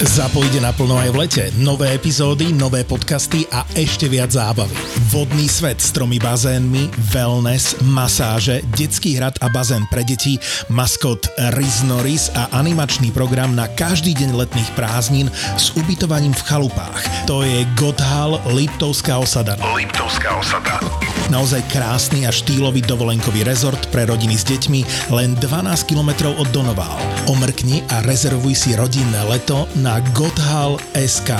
Zapo ide naplno aj v lete. Nové epizódy, nové podcasty a ešte viac zábavy. Vodný svet s tromi bazénmi, wellness, masáže, detský hrad a bazén pre deti, maskot Riz Norris a animačný program na každý deň letných prázdnin s ubytovaním v chalupách. To je Godhal Liptovská osada. Liptovská osada. Naozaj krásny a štýlový dovolenkový rezort pre rodiny s deťmi len 12 km od Donoval. Omrkni a rezervuj si rodinné leto na gothal.sk.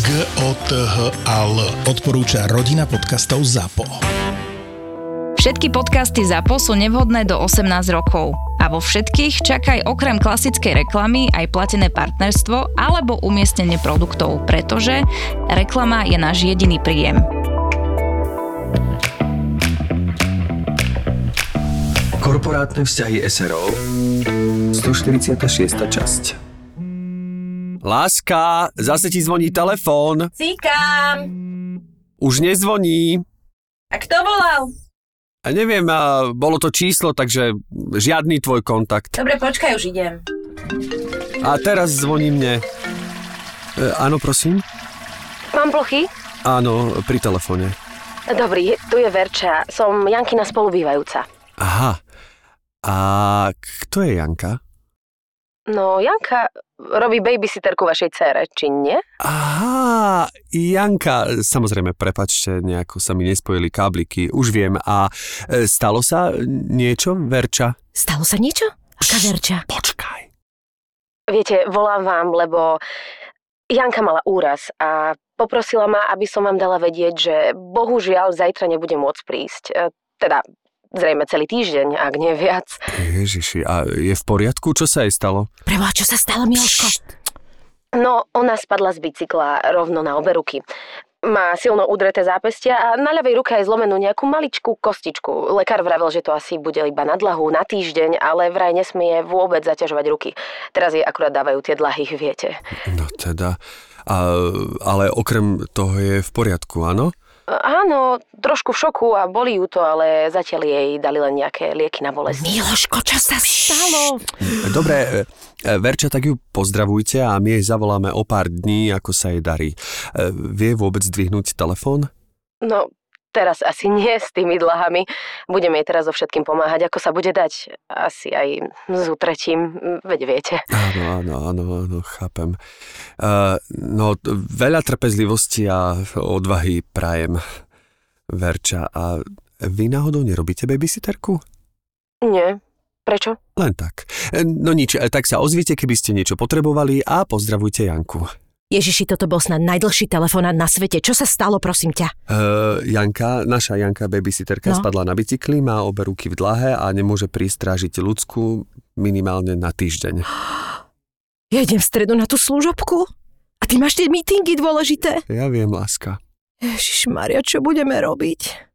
g o t h a l Odporúča rodina podcastov ZAPO. Všetky podcasty ZAPO sú nevhodné do 18 rokov. A vo všetkých čakaj okrem klasickej reklamy aj platené partnerstvo alebo umiestnenie produktov, pretože reklama je náš jediný príjem. Korporátne vzťahy SRO 146. časť Láska, zase ti zvoní telefón. Cíkam. Už nezvoní. A kto volal? A neviem, a bolo to číslo, takže žiadny tvoj kontakt. Dobre, počkaj, už idem. A teraz zvoní mne. E, áno, prosím? Mám plochy? Áno, pri telefóne. Dobrý, tu je Verča. Som Jankina spolubývajúca. Aha. A kto je Janka? No, Janka robí babysitterku vašej cére, či nie? Aha, Janka, samozrejme, prepačte, nejako sa mi nespojili kábliky, už viem. A e, stalo sa niečo, Verča? Stalo sa niečo? Aká Verča? Počkaj. Viete, volám vám, lebo Janka mala úraz a poprosila ma, aby som vám dala vedieť, že bohužiaľ zajtra nebude môcť prísť. E, Teda zrejme celý týždeň, ak nie viac. Ježiši, a je v poriadku? Čo sa jej stalo? Preboha, čo sa stalo, Miloško? No, ona spadla z bicykla rovno na obe ruky. Má silno udreté zápestia a na ľavej ruke aj zlomenú nejakú maličkú kostičku. Lekár vravel, že to asi bude iba na dlahu, na týždeň, ale vraj nesmie vôbec zaťažovať ruky. Teraz jej akurát dávajú tie dlahy, viete. No teda, a, ale okrem toho je v poriadku, áno? Áno, trošku v šoku a bolí ju to, ale zatiaľ jej dali len nejaké lieky na bolesť. Miloško, čo sa stalo? Dobre, e, Verča, tak ju pozdravujte a my jej zavoláme o pár dní, ako sa jej darí. E, Vie vôbec zdvihnúť telefón? No, teraz asi nie s tými dlahami. Budeme jej teraz so všetkým pomáhať, ako sa bude dať. Asi aj s utretím, veď viete. Áno, áno, áno, áno, chápem. Uh, no, veľa trpezlivosti a odvahy prajem, Verča. A vy náhodou nerobíte babysitterku? Nie. Prečo? Len tak. No nič, e, tak sa ozvite, keby ste niečo potrebovali a pozdravujte Janku. Ježiši, toto bol snad najdlhší telefonát na svete. Čo sa stalo, prosím ťa? Uh, Janka, naša Janka, babysitterka, No. spadla na bicykli, má obe ruky v dlahe a nemôže prísť strážiť ľudskú minimálne na týždeň. Ja idem v stredu na tú služobku? A ty máš tie mítingy dôležité? Ja viem, láska. Ježiš Maria, čo budeme robiť?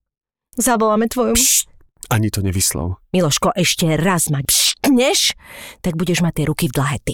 Zavoláme tvoju... Pšt, ani to nevyslov. Miloško, ešte raz ma pštneš, tak budeš mať tie ruky v dlahe ty.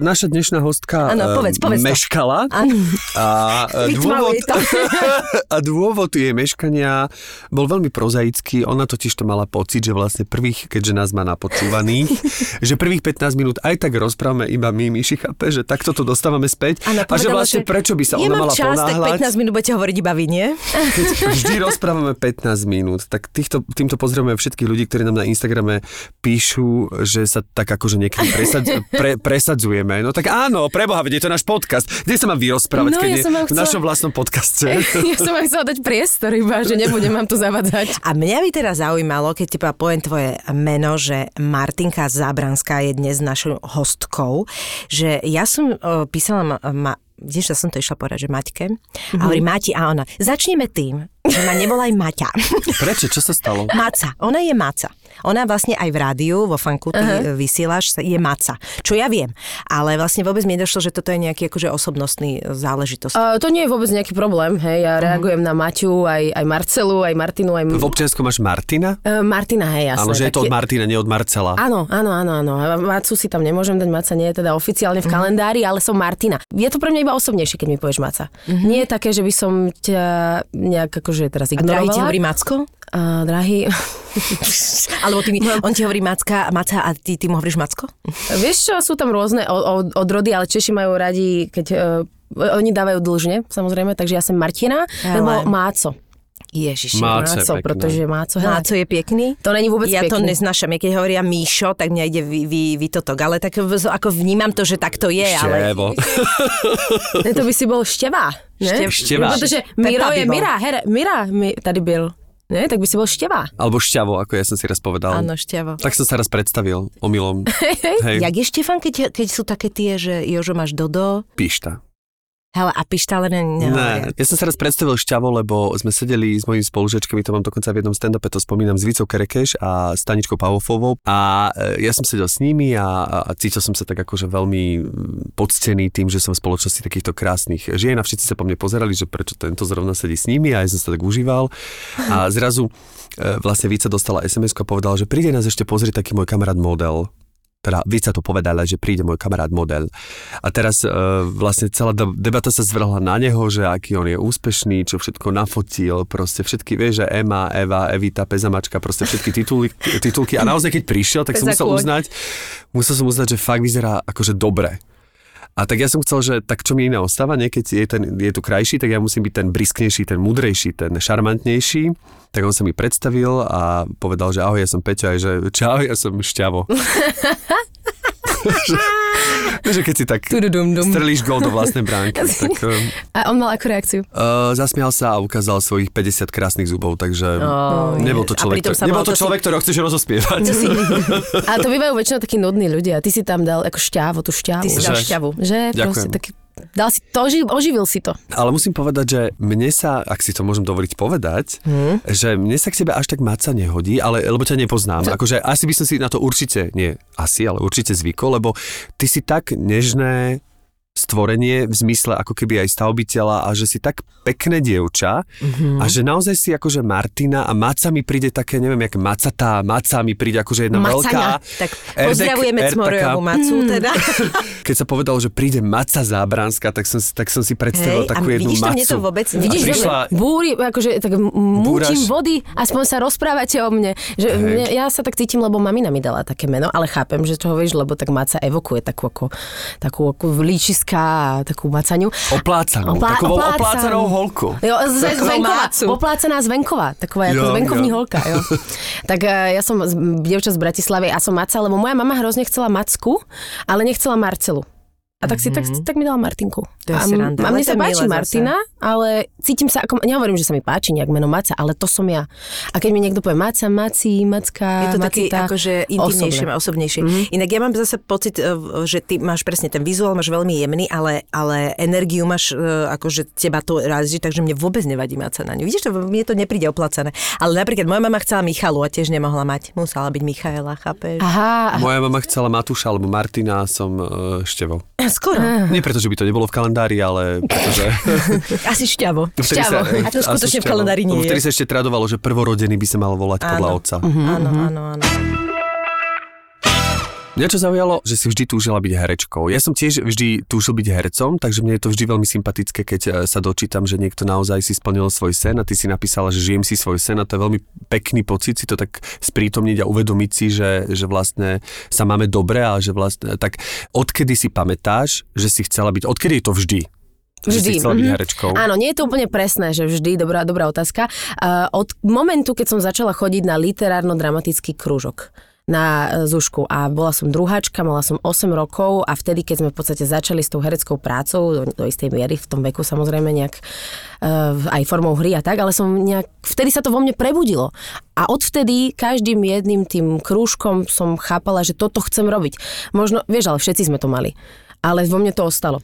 Naša dnešná hostka Áno, eh, povedz, povedz meškala a eh, dôvod, a dôvod jej meškania bol veľmi prozaický. Ona totiž to mala pocit, že vlastne prvých, keďže nás má napočúvaných, že prvých 15 minút aj tak rozprávame iba my, Myši chápe, že takto to dostávame späť. Áno, a že vlastne že prečo by sa ona mala čas, tak ponáhľať. 15 minút budete hovoriť iba vy, nie? Keď vždy rozprávame 15 minút, tak týchto, týmto pozdravujeme všetkých ľudí, ktorí nám na Instagrame píšu, že sa tak akože niekedy presad, pre, presadzujeme. No tak áno, preboha, veď je to náš podcast. Kde sa mám vyrozprávať, No, keď ja som vám v chcela- našom vlastnom podcaste? Ja som vám chcela dať priestor iba, že nebudem vám tu zavadzať. A mňa by teraz zaujímalo, keď teba poviem tvoje meno, že Martinka Zábranská je dnes našou hostkou, že ja som uh, písala ma, ma že som to išla povedať, že Maťke. A hovorí Mati a ona. Začneme tým, že ma nevolaj Maťa. Prečo? Čo sa stalo? Maca. Ona je Maca. Ona vlastne aj v rádiu, vo fanku ty uh-huh. vysielaš, je maca. Čo ja viem. Ale vlastne vôbec mi nedošlo, že toto je nejaký akože osobnostný záležitosť. Uh, to nie je vôbec nejaký problém, hej, ja reagujem na Maťu, aj, aj Marcelu, aj Martinu, aj... V občianskom máš Martina? Uh, Martina, hej, jasné. Áno, že je to od Martina, nie od Marcela. Áno, áno, áno, áno. Macu si tam nemôžem dať, Maca nie je teda oficiálne v Mhm. kalendári, ale som Martina. Je to pre mňa iba osobnejšie, keď mi povieš Maca. Nie je také, že by som ťa nejak akože teraz Mhm. A drahý ti ignorovala. hovorí Macko? Uh, drahý, Alebo ty mi, on ti hovorí Macka, Maca a ty, ty mu hovoríš Macko? vieš čo, sú tam rôzne odrody, ale Češi majú radi, keď uh, oni dávajú dlžne, samozrejme, takže ja som Martina, Ale- nebo Máco. Ježiš. Máco je Máco, pekné. pretože Máco, hele, Máco je pekný? to není vôbec ja to pekný. neznášam. Ja keď hovoria Míšo, tak mňa ide vy, vy, vytotok. Ale tak v- ako vnímam to, že tak to je. Ale... Števo. Ne, to by si bol števa, ne? Štev- Števa. Protože Pepa Miro je. Mira, her, Mira mi tady byl. Ne, tak by si bol števa. Alebo šťavo, ako ja som si raz povedal. Áno, šťavo. Tak som sa raz predstavil omylom. Hej, Jak je Štefan, keď, keď sú také tie, že Jožo máš Dodo? pišta. Hele, a pištále ne, Ne, ja som sa raz predstavil šťavo, lebo sme sedeli s mojimi spolužečkami, to mám dokonca v jednom stand-upe, to spomínam, s Vicou Kerekeš a s Taničkou Pavofovou a e, ja som sedel s nimi a, a, a cítil som sa tak akože veľmi mm, poctený tým, že som v spoločnosti takýchto krásnych žien a všetci sa po mne pozerali, že prečo tento zrovna sedí s nimi a ja som sa tak užíval. A zrazu e, vlastne Vica dostala sms a povedala, že príde nás ešte pozrieť taký môj kamarát model teda Vica to povedala, že príde môj kamarát model. A teraz e, vlastne celá de- debata sa zvrhla na neho, že aký on je úspešný, čo všetko nafotil, proste všetky, vieš, že Ema, Eva, Evita, Pezamačka, proste všetky tituly, titulky. A naozaj, keď prišiel, tak som musel uznať, musel som uznať, že fakt vyzerá akože dobre. A tak ja som chcel, že tak čo mi iné ostáva, nie? keď je, ten, je tu krajší, tak ja musím byť ten brisknejší, ten mudrejší, ten šarmantnejší. Tak on sa mi predstavil a povedal, že ahoj, ja som Peťo, aj že čau, ja som Šťavo. že, že keď si tak strelíš gol do vlastnej bránky, tak uh, A on mal akú reakciu? uh, zasmial sa a ukázal svojich 50 krásnych zubov, takže Oh, nebol to človek, ktorý, nebol to to si- človek, ktorého chceš rozospievať. A to bývajú väčšinou takí nudní ľudia. Ty si tam dal ako šťávu, tú šťávu. Ty si dal šťavu. Že Ďakujem. proste taký... Dal si to, oživ, oživil si to. Ale musím povedať, že mne sa, ak si to môžem dovoliť povedať, hmm. že mne sa k tebe až tak maca nehodí, ale lebo ťa nepoznám. Akože asi by som si na to určite, nie asi, ale určite zvykol, lebo ty si tak nežné stvorenie v zmysle ako keby aj stavbiteľa a že si tak pekné dievča a že naozaj si akože Martina a Maca mi príde také, neviem, jak Macatá, Maca mi príde akože jedna Macaňa. veľká. Tak pozdravujeme. Cmorojovú Macu teda. Keď sa povedal, že príde Maca Zábranská, tak som, si- tak som si predstavil Hej, a takú jednu vidíš to, Macu. mne to vôbec A Vidíš, prišla, búri, akože tak m- múčim Búraš. vody, aspoň sa rozprávate o mne. Že Hej. mne, ja sa tak cítim, lebo mamina mi dala také meno, ale chápem, že to vieš, lebo tak maca evokuje takú ako, takú ako líčiska a takú macaňu. Oplácanú, Oplá- takovou oplácanú. oplácanou holku. Jo, z, z venkova, z venkova, taková ako Jo, z venkovní jo. holka, jo. tak eh, ja som z- dievča z Bratislavy a som Maca, lebo moja mama hrozne chcela Macku, ale nechcela Marcelu. A tak si tak, tak mi dala Martinku. To je a, sranda, a ale mne sa páči milé zase. Martina, ale cítim sa ako, nehovorím, že sa mi páči nejak meno Maca, ale to som ja. A keď mi niekto povie Maca, Maci, Macka, Je to také Macita, akože intimnejšie, osobné. osobnejšie. Mm-hmm. Inak ja mám zase pocit, eh, že ty máš presne ten vizuál, máš veľmi jemný, ale, ale energiu máš, eh, akože teba to razí, takže mne vôbec nevadí mať sa na ňu. Vidíš, to, mne to nepríde oplacené. Ale napríklad moja mama chcela Michalu a tiež nemohla mať. Musela byť Michaela, chápeš? Aha, Moja mama chcela Matúša alebo Martina a som uh, Števo. Skoro. Nie preto, že by to nebolo v kalendári, ale pretože... Asi šťavo. Vtedy Šťavo. Sa, A to skutočne v kalendári nie Lebo Vtedy je. sa ešte tradovalo, že prvorodený by sa mal volať podľa Áno. otca. Áno, áno, áno. Mňa čo zaujalo, že si vždy túžila byť herečkou. Ja som tiež vždy túžil byť hercom, takže mne je to vždy veľmi sympatické, keď e, sa dočítam, že niekto naozaj si splnil svoj sen a ty si napísala, že žijem si svoj sen a to je veľmi pekný pocit si to tak sprítomniť a uvedomiť si, že, že vlastne sa máme dobre a že vlastne, tak odkedy si pamätáš, že si chcela byť, odkedy je to vždy? Že si chcela byť mhm. herečkou. Áno, nie je to úplne presné, že vždy, dobrá, dobrá otázka. Uh, od momentu, keď som začala chodiť na literárno-dramatický krúžok na e, Zušku a bola som druháčka, mala som 8 rokov a vtedy, keď sme v podstate začali s tou hereckou prácou, do, do istej miery, v tom veku samozrejme nejak uh, aj formou hry a tak, ale som nejak, vtedy sa to vo mne prebudilo. A odvtedy každým jedným tým krúžkom som chápala, že toto chcem robiť. Možno, vieš, ale všetci sme to mali. Ale vo mne to ostalo.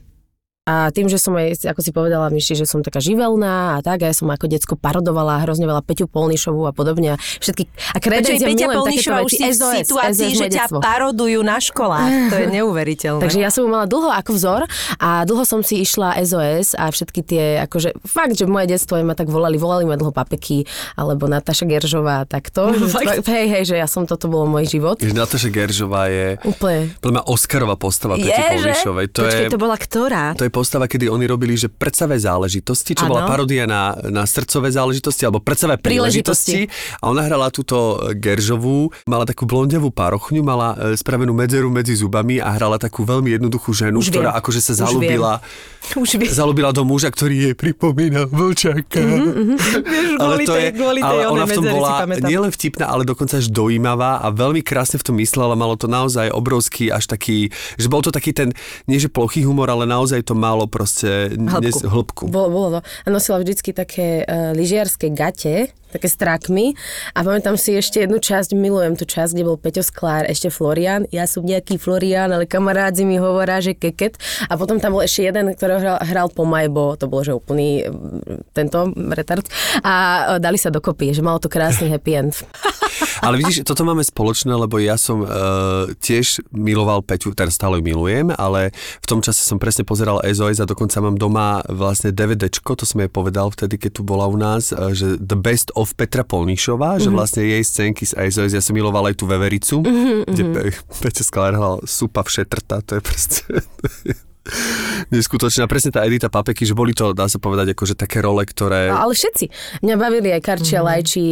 A tým, že som aj, ako si povedala, myšli, že som taká živelná a tak, a ja som ako decko parodovala hrozne veľa Peťu Polnišovú a podobne. A všetky, a kredencie Peťa Polnišová už si v situácii, SOS že ťa detstvo. parodujú na školách. To je neuveriteľné. Takže ja som ju mala dlho ako vzor a dlho som si išla SOS a všetky tie, akože fakt, že moje detstvo ma tak volali, volali ma dlho Papeky alebo Nataša Geržová a takto. Že Fakt? tva- hej, hej, že ja som, toto bolo môj život. Jež Nataša Geržová je Úplne. mňa Oscarová postava Ježe? Polnišovej. To Počkej, je, to bola ktorá? to je postava, kedy oni robili, že predsavé záležitosti, čo Áno. bola parodia na, na srdcové záležitosti alebo predsavé príležitosti. A ona hrala túto Geržovú, mala takú blondiavú parochňu, mala e, spravenú medzeru medzi zubami a hrala takú veľmi jednoduchú ženu, Už ktorá viem. akože sa Už zalúbila, Už viem. zalúbila do muža, ktorý jej pripomína vlčaka. Vieš, kvôli tej- kvôli tej ale ona v tom bola nielen vtipná, ale dokonca až dojímavá a veľmi krásne v tom myslela. Malo to naozaj obrovský, až taký, že bol to taký ten, nie že plochý humor, ale naozaj to malo proste Hĺbku. Nes, hĺbku. Bolo, bolo to. A nosila vždycky také uh, lyžiarske gate, také strakmy. A pamätám si ešte jednu časť, milujem tú časť, kde bol Peťo Sklár, ešte Florian. Ja som nejaký Florian, ale kamarádzi mi hovoria, že keket. A potom tam bol ešte jeden, ktorý hral, hral po Majbo, to bol že úplný tento retard. A uh, dali sa dokopy, že malo to krásny happy end. Ale vidíš, toto máme spoločné, lebo ja som uh, tiež miloval Peťu, teraz stále milujem, ale v tom čase som presne pozeral SOS a dokonca mám doma vlastne DVDčko, to som jej povedal vtedy, keď tu bola u nás, uh, že The Best of Petra Polnišová, mm-hmm. že vlastne jej scénky z SOS, ja som miloval aj tú Vevericu, mm-hmm. kde Pe- Peťa Skalár hral supa všetrta, to je proste... Neskutočná, presne tá Edita Papeky, že boli to, dá sa povedať, akože také role, ktoré... No, ale všetci. Mňa bavili aj Karči a Lajči,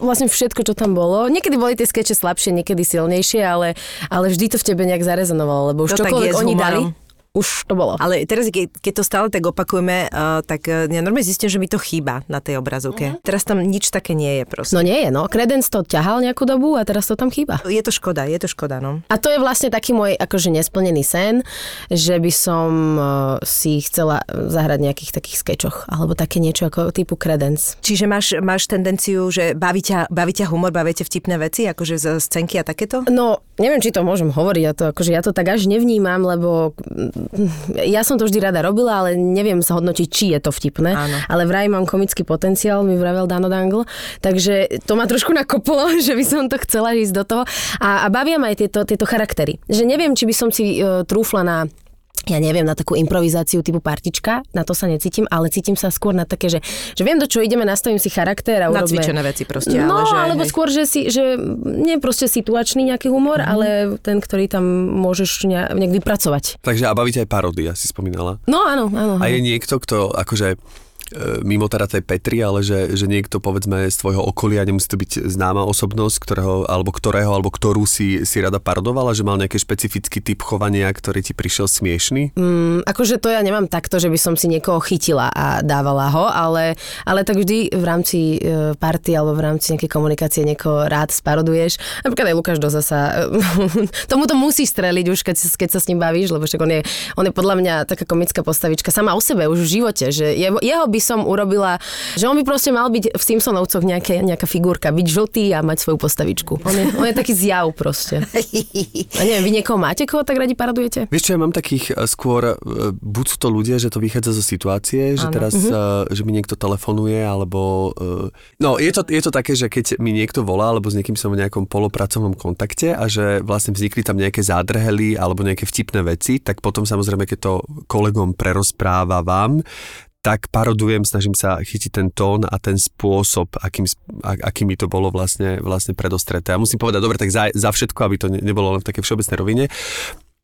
vlastne všetko, čo tam bolo. Niekedy boli tie skeče slabšie, niekedy silnejšie, ale, ale vždy to v tebe nejak zarezonovalo, lebo už To tak čokoľvek oni dali, už to bolo. Ale teraz, ke- keď to stále tak opakujeme, uh, tak uh, ja normálne zistím, že mi to chýba na tej obrazovke. Teraz tam nič také nie je proste. No nie je, no. Credence to ťahal nejakú dobu a teraz to tam chýba. Je to škoda, je to škoda, no. A to je vlastne taký môj akože nesplnený sen, že by som uh, si chcela zahrať nejakých takých skečoch, alebo také niečo ako typu Credence. Čiže máš, máš tendenciu, že baví ťa, baví ťa humor, baví ťa vtipné veci, akože z scénky a takéto? No, neviem, či to môžem hovoriť, ja to, akože ja to tak až nevnímam, lebo ja som to vždy rada robila, ale neviem sa hodnotiť, či je to vtipné. Áno. Ale vraj mám komický potenciál, mi vravel Dano Dangle, takže to ma trošku nakoplo, že by som to chcela ísť do toho. A, a bavia ma aj tieto, tieto charaktery. Že neviem, či by som si uh, trúfla na ja neviem, na takú improvizáciu typu partička, na to sa necítim, ale cítim sa skôr na také, že, že viem, do čo ideme, nastavím si charakter a urobme... Nacvičené veci proste, No, ale že... alebo skôr, že si, že nie proste situačný nejaký humor, mm-hmm. ale ten, ktorý tam môžeš nejak, vypracovať. Takže a bavíte aj paródia, si spomínala. No áno, áno. A je niekto, kto akože mimo teda tej Petri, ale že, že niekto povedzme z tvojho okolia, nemusí to byť známa osobnosť, ktorého, alebo ktorého, alebo ktorú si, si rada parodovala, že mal nejaký špecifický typ chovania, ktorý ti prišiel smiešný? Mm, akože to ja nemám takto, že by som si niekoho chytila a dávala ho, ale, ale tak vždy v rámci e, party alebo v rámci nejakej komunikácie niekoho rád sparoduješ. Napríklad aj Lukáš Doza sa... tomu to musí streliť už, keď, keď sa s ním bavíš, lebo však on je, on je podľa mňa taká komická postavička sama o sebe už v živote, že jeho, jeho by som urobila, že on by proste mal byť v Simpsonovcoch nejaké, nejaká figurka, byť žltý a mať svoju postavičku. On je, on je taký zjav proste. A neviem, vy niekoho máte, koho tak radi parodujete? Vieš čo, ja mám takých e, skôr, e, buď sú to ľudia, že to vychádza zo situácie, že Áno. teraz, uh že mi niekto telefonuje, alebo... No, je to, je to také, že keď mi niekto volá, alebo s niekým som v nejakom polopracovnom kontakte a že vlastne vznikli tam nejaké zádrhely alebo nejaké vtipné veci, tak potom samozrejme, keď to kolegom prerozprávam, tak parodujem, snažím sa chytiť ten tón a ten spôsob, akým, akým mi to bolo vlastne, vlastne predostreté. A musím povedať, dobre, tak za, za všetko, aby to ne- nebolo len v takej všeobecnej rovine,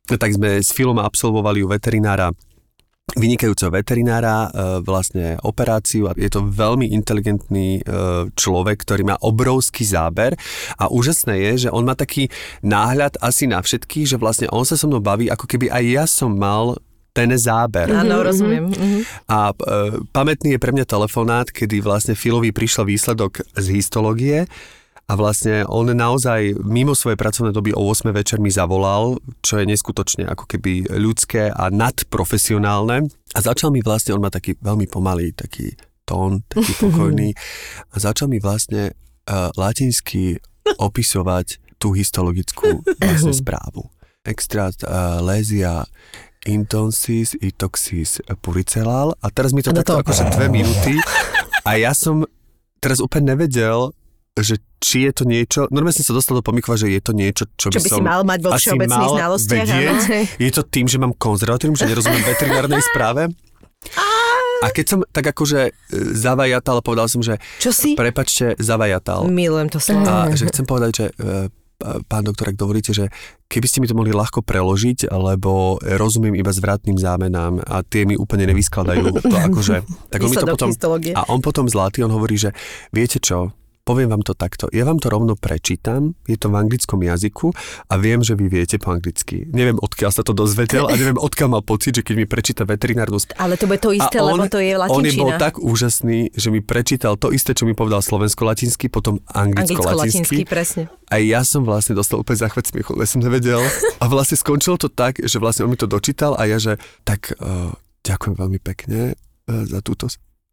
tak sme s Filom absolvovali u veterinára vynikajúceho veterinára, e, vlastne operáciu je to veľmi inteligentný e, človek, ktorý má obrovský záber a úžasné je, že on má taký náhľad asi na všetkých, že vlastne on sa so mnou baví, ako keby aj ja som mal ten záber. Áno, rozumiem. Mhm. A e, pamätný je pre mňa telefonát, kedy vlastne Filovi prišiel výsledok z histológie a vlastne on naozaj mimo svojej pracovnej doby o 8 večer mi zavolal, čo je neskutočne ako keby ľudské a nadprofesionálne. A začal mi vlastne, on má taký veľmi pomalý taký tón, taký pokojný a začal mi vlastne uh, latinsky opisovať tú histologickú vlastne správu. Extrat uh, lézia Intonsis, Itoxis, Puricelal a teraz mi to do takto akože dve minúty a ja som teraz úplne nevedel, že či je to niečo, normálne som sa dostal do pomykva, že je to niečo, čo Čo by si som mal mať vo všeobecných mal znalostiach, vedieť. áno. Je to tým, že mám konzervatórium, že nerozumiem veterinárnej správe? A keď som tak akože e, zavajatal, povedal som, že Čo si? prepačte, zavajatal. Milujem to slovo. A že chcem povedať, že e, pán doktor, ak dovolíte, že keby ste mi to mohli ľahko preložiť, lebo rozumiem iba zvratným zámenám a tie mi úplne nevyskladajú. To akože, tak on mi to potom, a on potom zlatý, on hovorí, že viete čo, poviem vám to takto. Ja vám to rovno prečítam, je to v anglickom jazyku a viem, že vy viete po anglicky. Neviem, odkiaľ sa to dozvedel a neviem, odkiaľ mal pocit, že keď mi prečíta veterinárnu Ale to bude to isté, a lebo to je on je bol latinčina. tak úžasný, že mi prečítal to isté, čo mi povedal slovensko-latinsky, potom Anglicko-latinsky, anglicko-latinsky. presne. A ja som vlastne dostal úplne záchvet smiechu, ja som nevedel. A vlastne skončilo to tak, že vlastne on mi to dočítal a ja, že tak uh, ďakujem veľmi pekne uh, za túto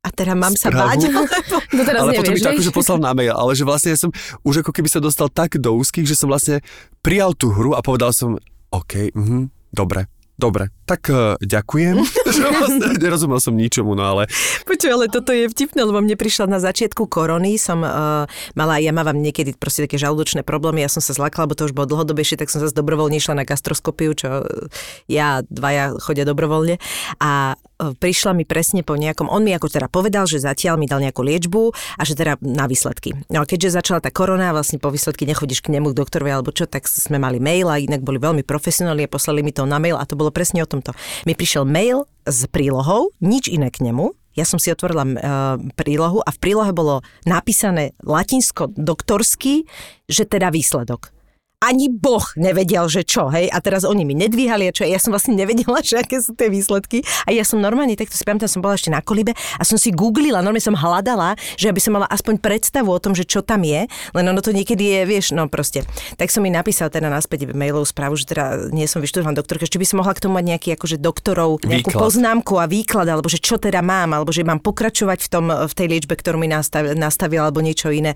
A teraz mám sa Správu. báť? No teraz ale potom mi nevieš, to akože poslal na mail, ale že vlastne ja som už ako keby sa dostal tak do úzkých, že som vlastne prijal tú hru a povedal som, OK, mhm, dobre, dobre, tak uh, ďakujem. vlastne nerozumel som ničomu, no ale Počuj, ale toto je vtipné, lebo mne prišla na začiatku korony, som uh, mala, ja mávam niekedy proste také žalúdočné problémy, ja som sa zlakla, lebo to už bolo dlhodobejšie, tak som sa dobrovoľne išla na gastroskopiu, čo uh, ja, dvaja chodia dobrovoľne a prišla mi presne po nejakom, on mi ako teda povedal, že zatiaľ mi dal nejakú liečbu a že teda na výsledky. No keďže začala tá korona, vlastne po výsledky nechodíš k nemu, k doktorovi alebo čo, tak sme mali mail a inak boli veľmi profesionálni a poslali mi to na mail a to bolo presne o tomto. Mi prišiel mail s prílohou, nič iné k nemu, ja som si otvorila uh, prílohu a v prílohe bolo napísané latinsko doktorsky, že teda výsledok. Ani Boh nevedel, že čo, hej, a teraz oni mi nedvíhali a čo, ja som vlastne nevedela, že aké sú tie výsledky a ja som normálne, takto si pamätám, som bola ešte na kolibe a som si googlila, normálne som hľadala, že aby som mala aspoň predstavu o tom, že čo tam je, len ono to niekedy je, vieš, no proste. Tak som mi napísal teda naspäť mailovú správu, že teda nie som vyštudovaná doktorka, či by som mohla k tomu mať nejaký akože doktorov, nejakú Výklad. poznámku a výklad, alebo že čo teda mám, alebo že mám pokračovať v, tom, v tej liečbe, ktorú mi nastav, nastavila, alebo niečo iné.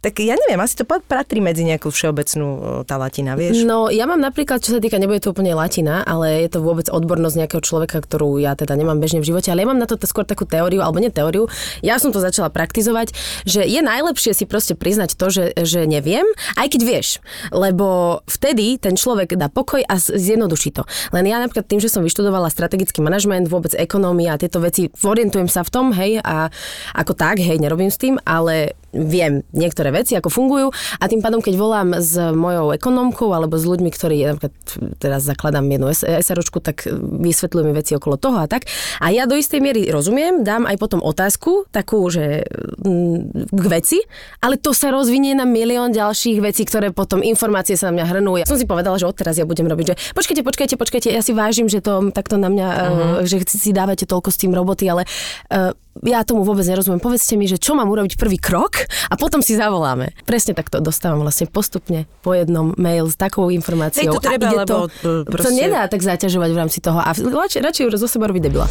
Tak ja neviem, asi to patrí medzi nejakú všeobecnú tá latina, vieš? No, ja mám napríklad, čo sa týka, nebude to úplne latina, ale je to vôbec odbornosť nejakého človeka, ktorú ja teda nemám bežne v živote, ale ja mám na to skôr takú teóriu, alebo nie teóriu, ja som to začala praktizovať, že je najlepšie si proste priznať to, že, že neviem, aj keď vieš, lebo vtedy ten človek dá pokoj a zjednoduší to. Len ja napríklad tým, že som vyštudovala strategický manažment, vôbec ekonómia a tieto veci, orientujem sa v tom, hej, a ako tak, hej, nerobím s tým, ale viem niektoré veci, ako fungujú a tým pádom, keď volám s mojou ekonómkou alebo s ľuďmi, ktorí napríklad teraz zakladám jednu SROčku, tak vysvetľujú mi veci okolo toho a tak. A ja do istej miery rozumiem, dám aj potom otázku, takú, že mm, k veci, ale to sa rozvinie na milión ďalších vecí, ktoré potom informácie sa na mňa hrnú. Ja som si povedala, že odteraz ja budem robiť, že počkajte, počkajte, počkajte, ja si vážim, že to takto na mňa, uh-huh. že si dávate toľko s tým roboty, ale uh, ja tomu vôbec nerozumiem. Povedzte mi, že čo mám urobiť prvý krok a potom si zavoláme. Presne takto dostávam vlastne postupne po jednom mail s takou informáciou. Hej, to treba, a ide lebo to, to to proste- nedá tak zaťažovať v rámci toho a radšej, radšej zo seba robiť debila.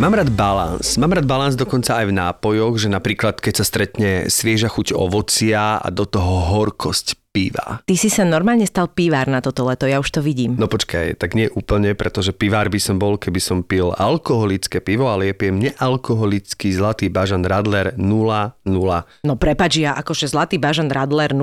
Mám rád balans. Mám rád balans dokonca aj v nápojoch, že napríklad keď sa stretne svieža chuť ovocia a do toho horkosť piva. Ty si sa normálne stal pivár na toto leto, ja už to vidím. No počkaj, tak nie úplne, pretože pivár by som bol, keby som pil alkoholické pivo, ale ja pijem nealkoholický zlatý bažan Radler 0,0. No prepač, ja akože Zlatý bažan Radler 0,0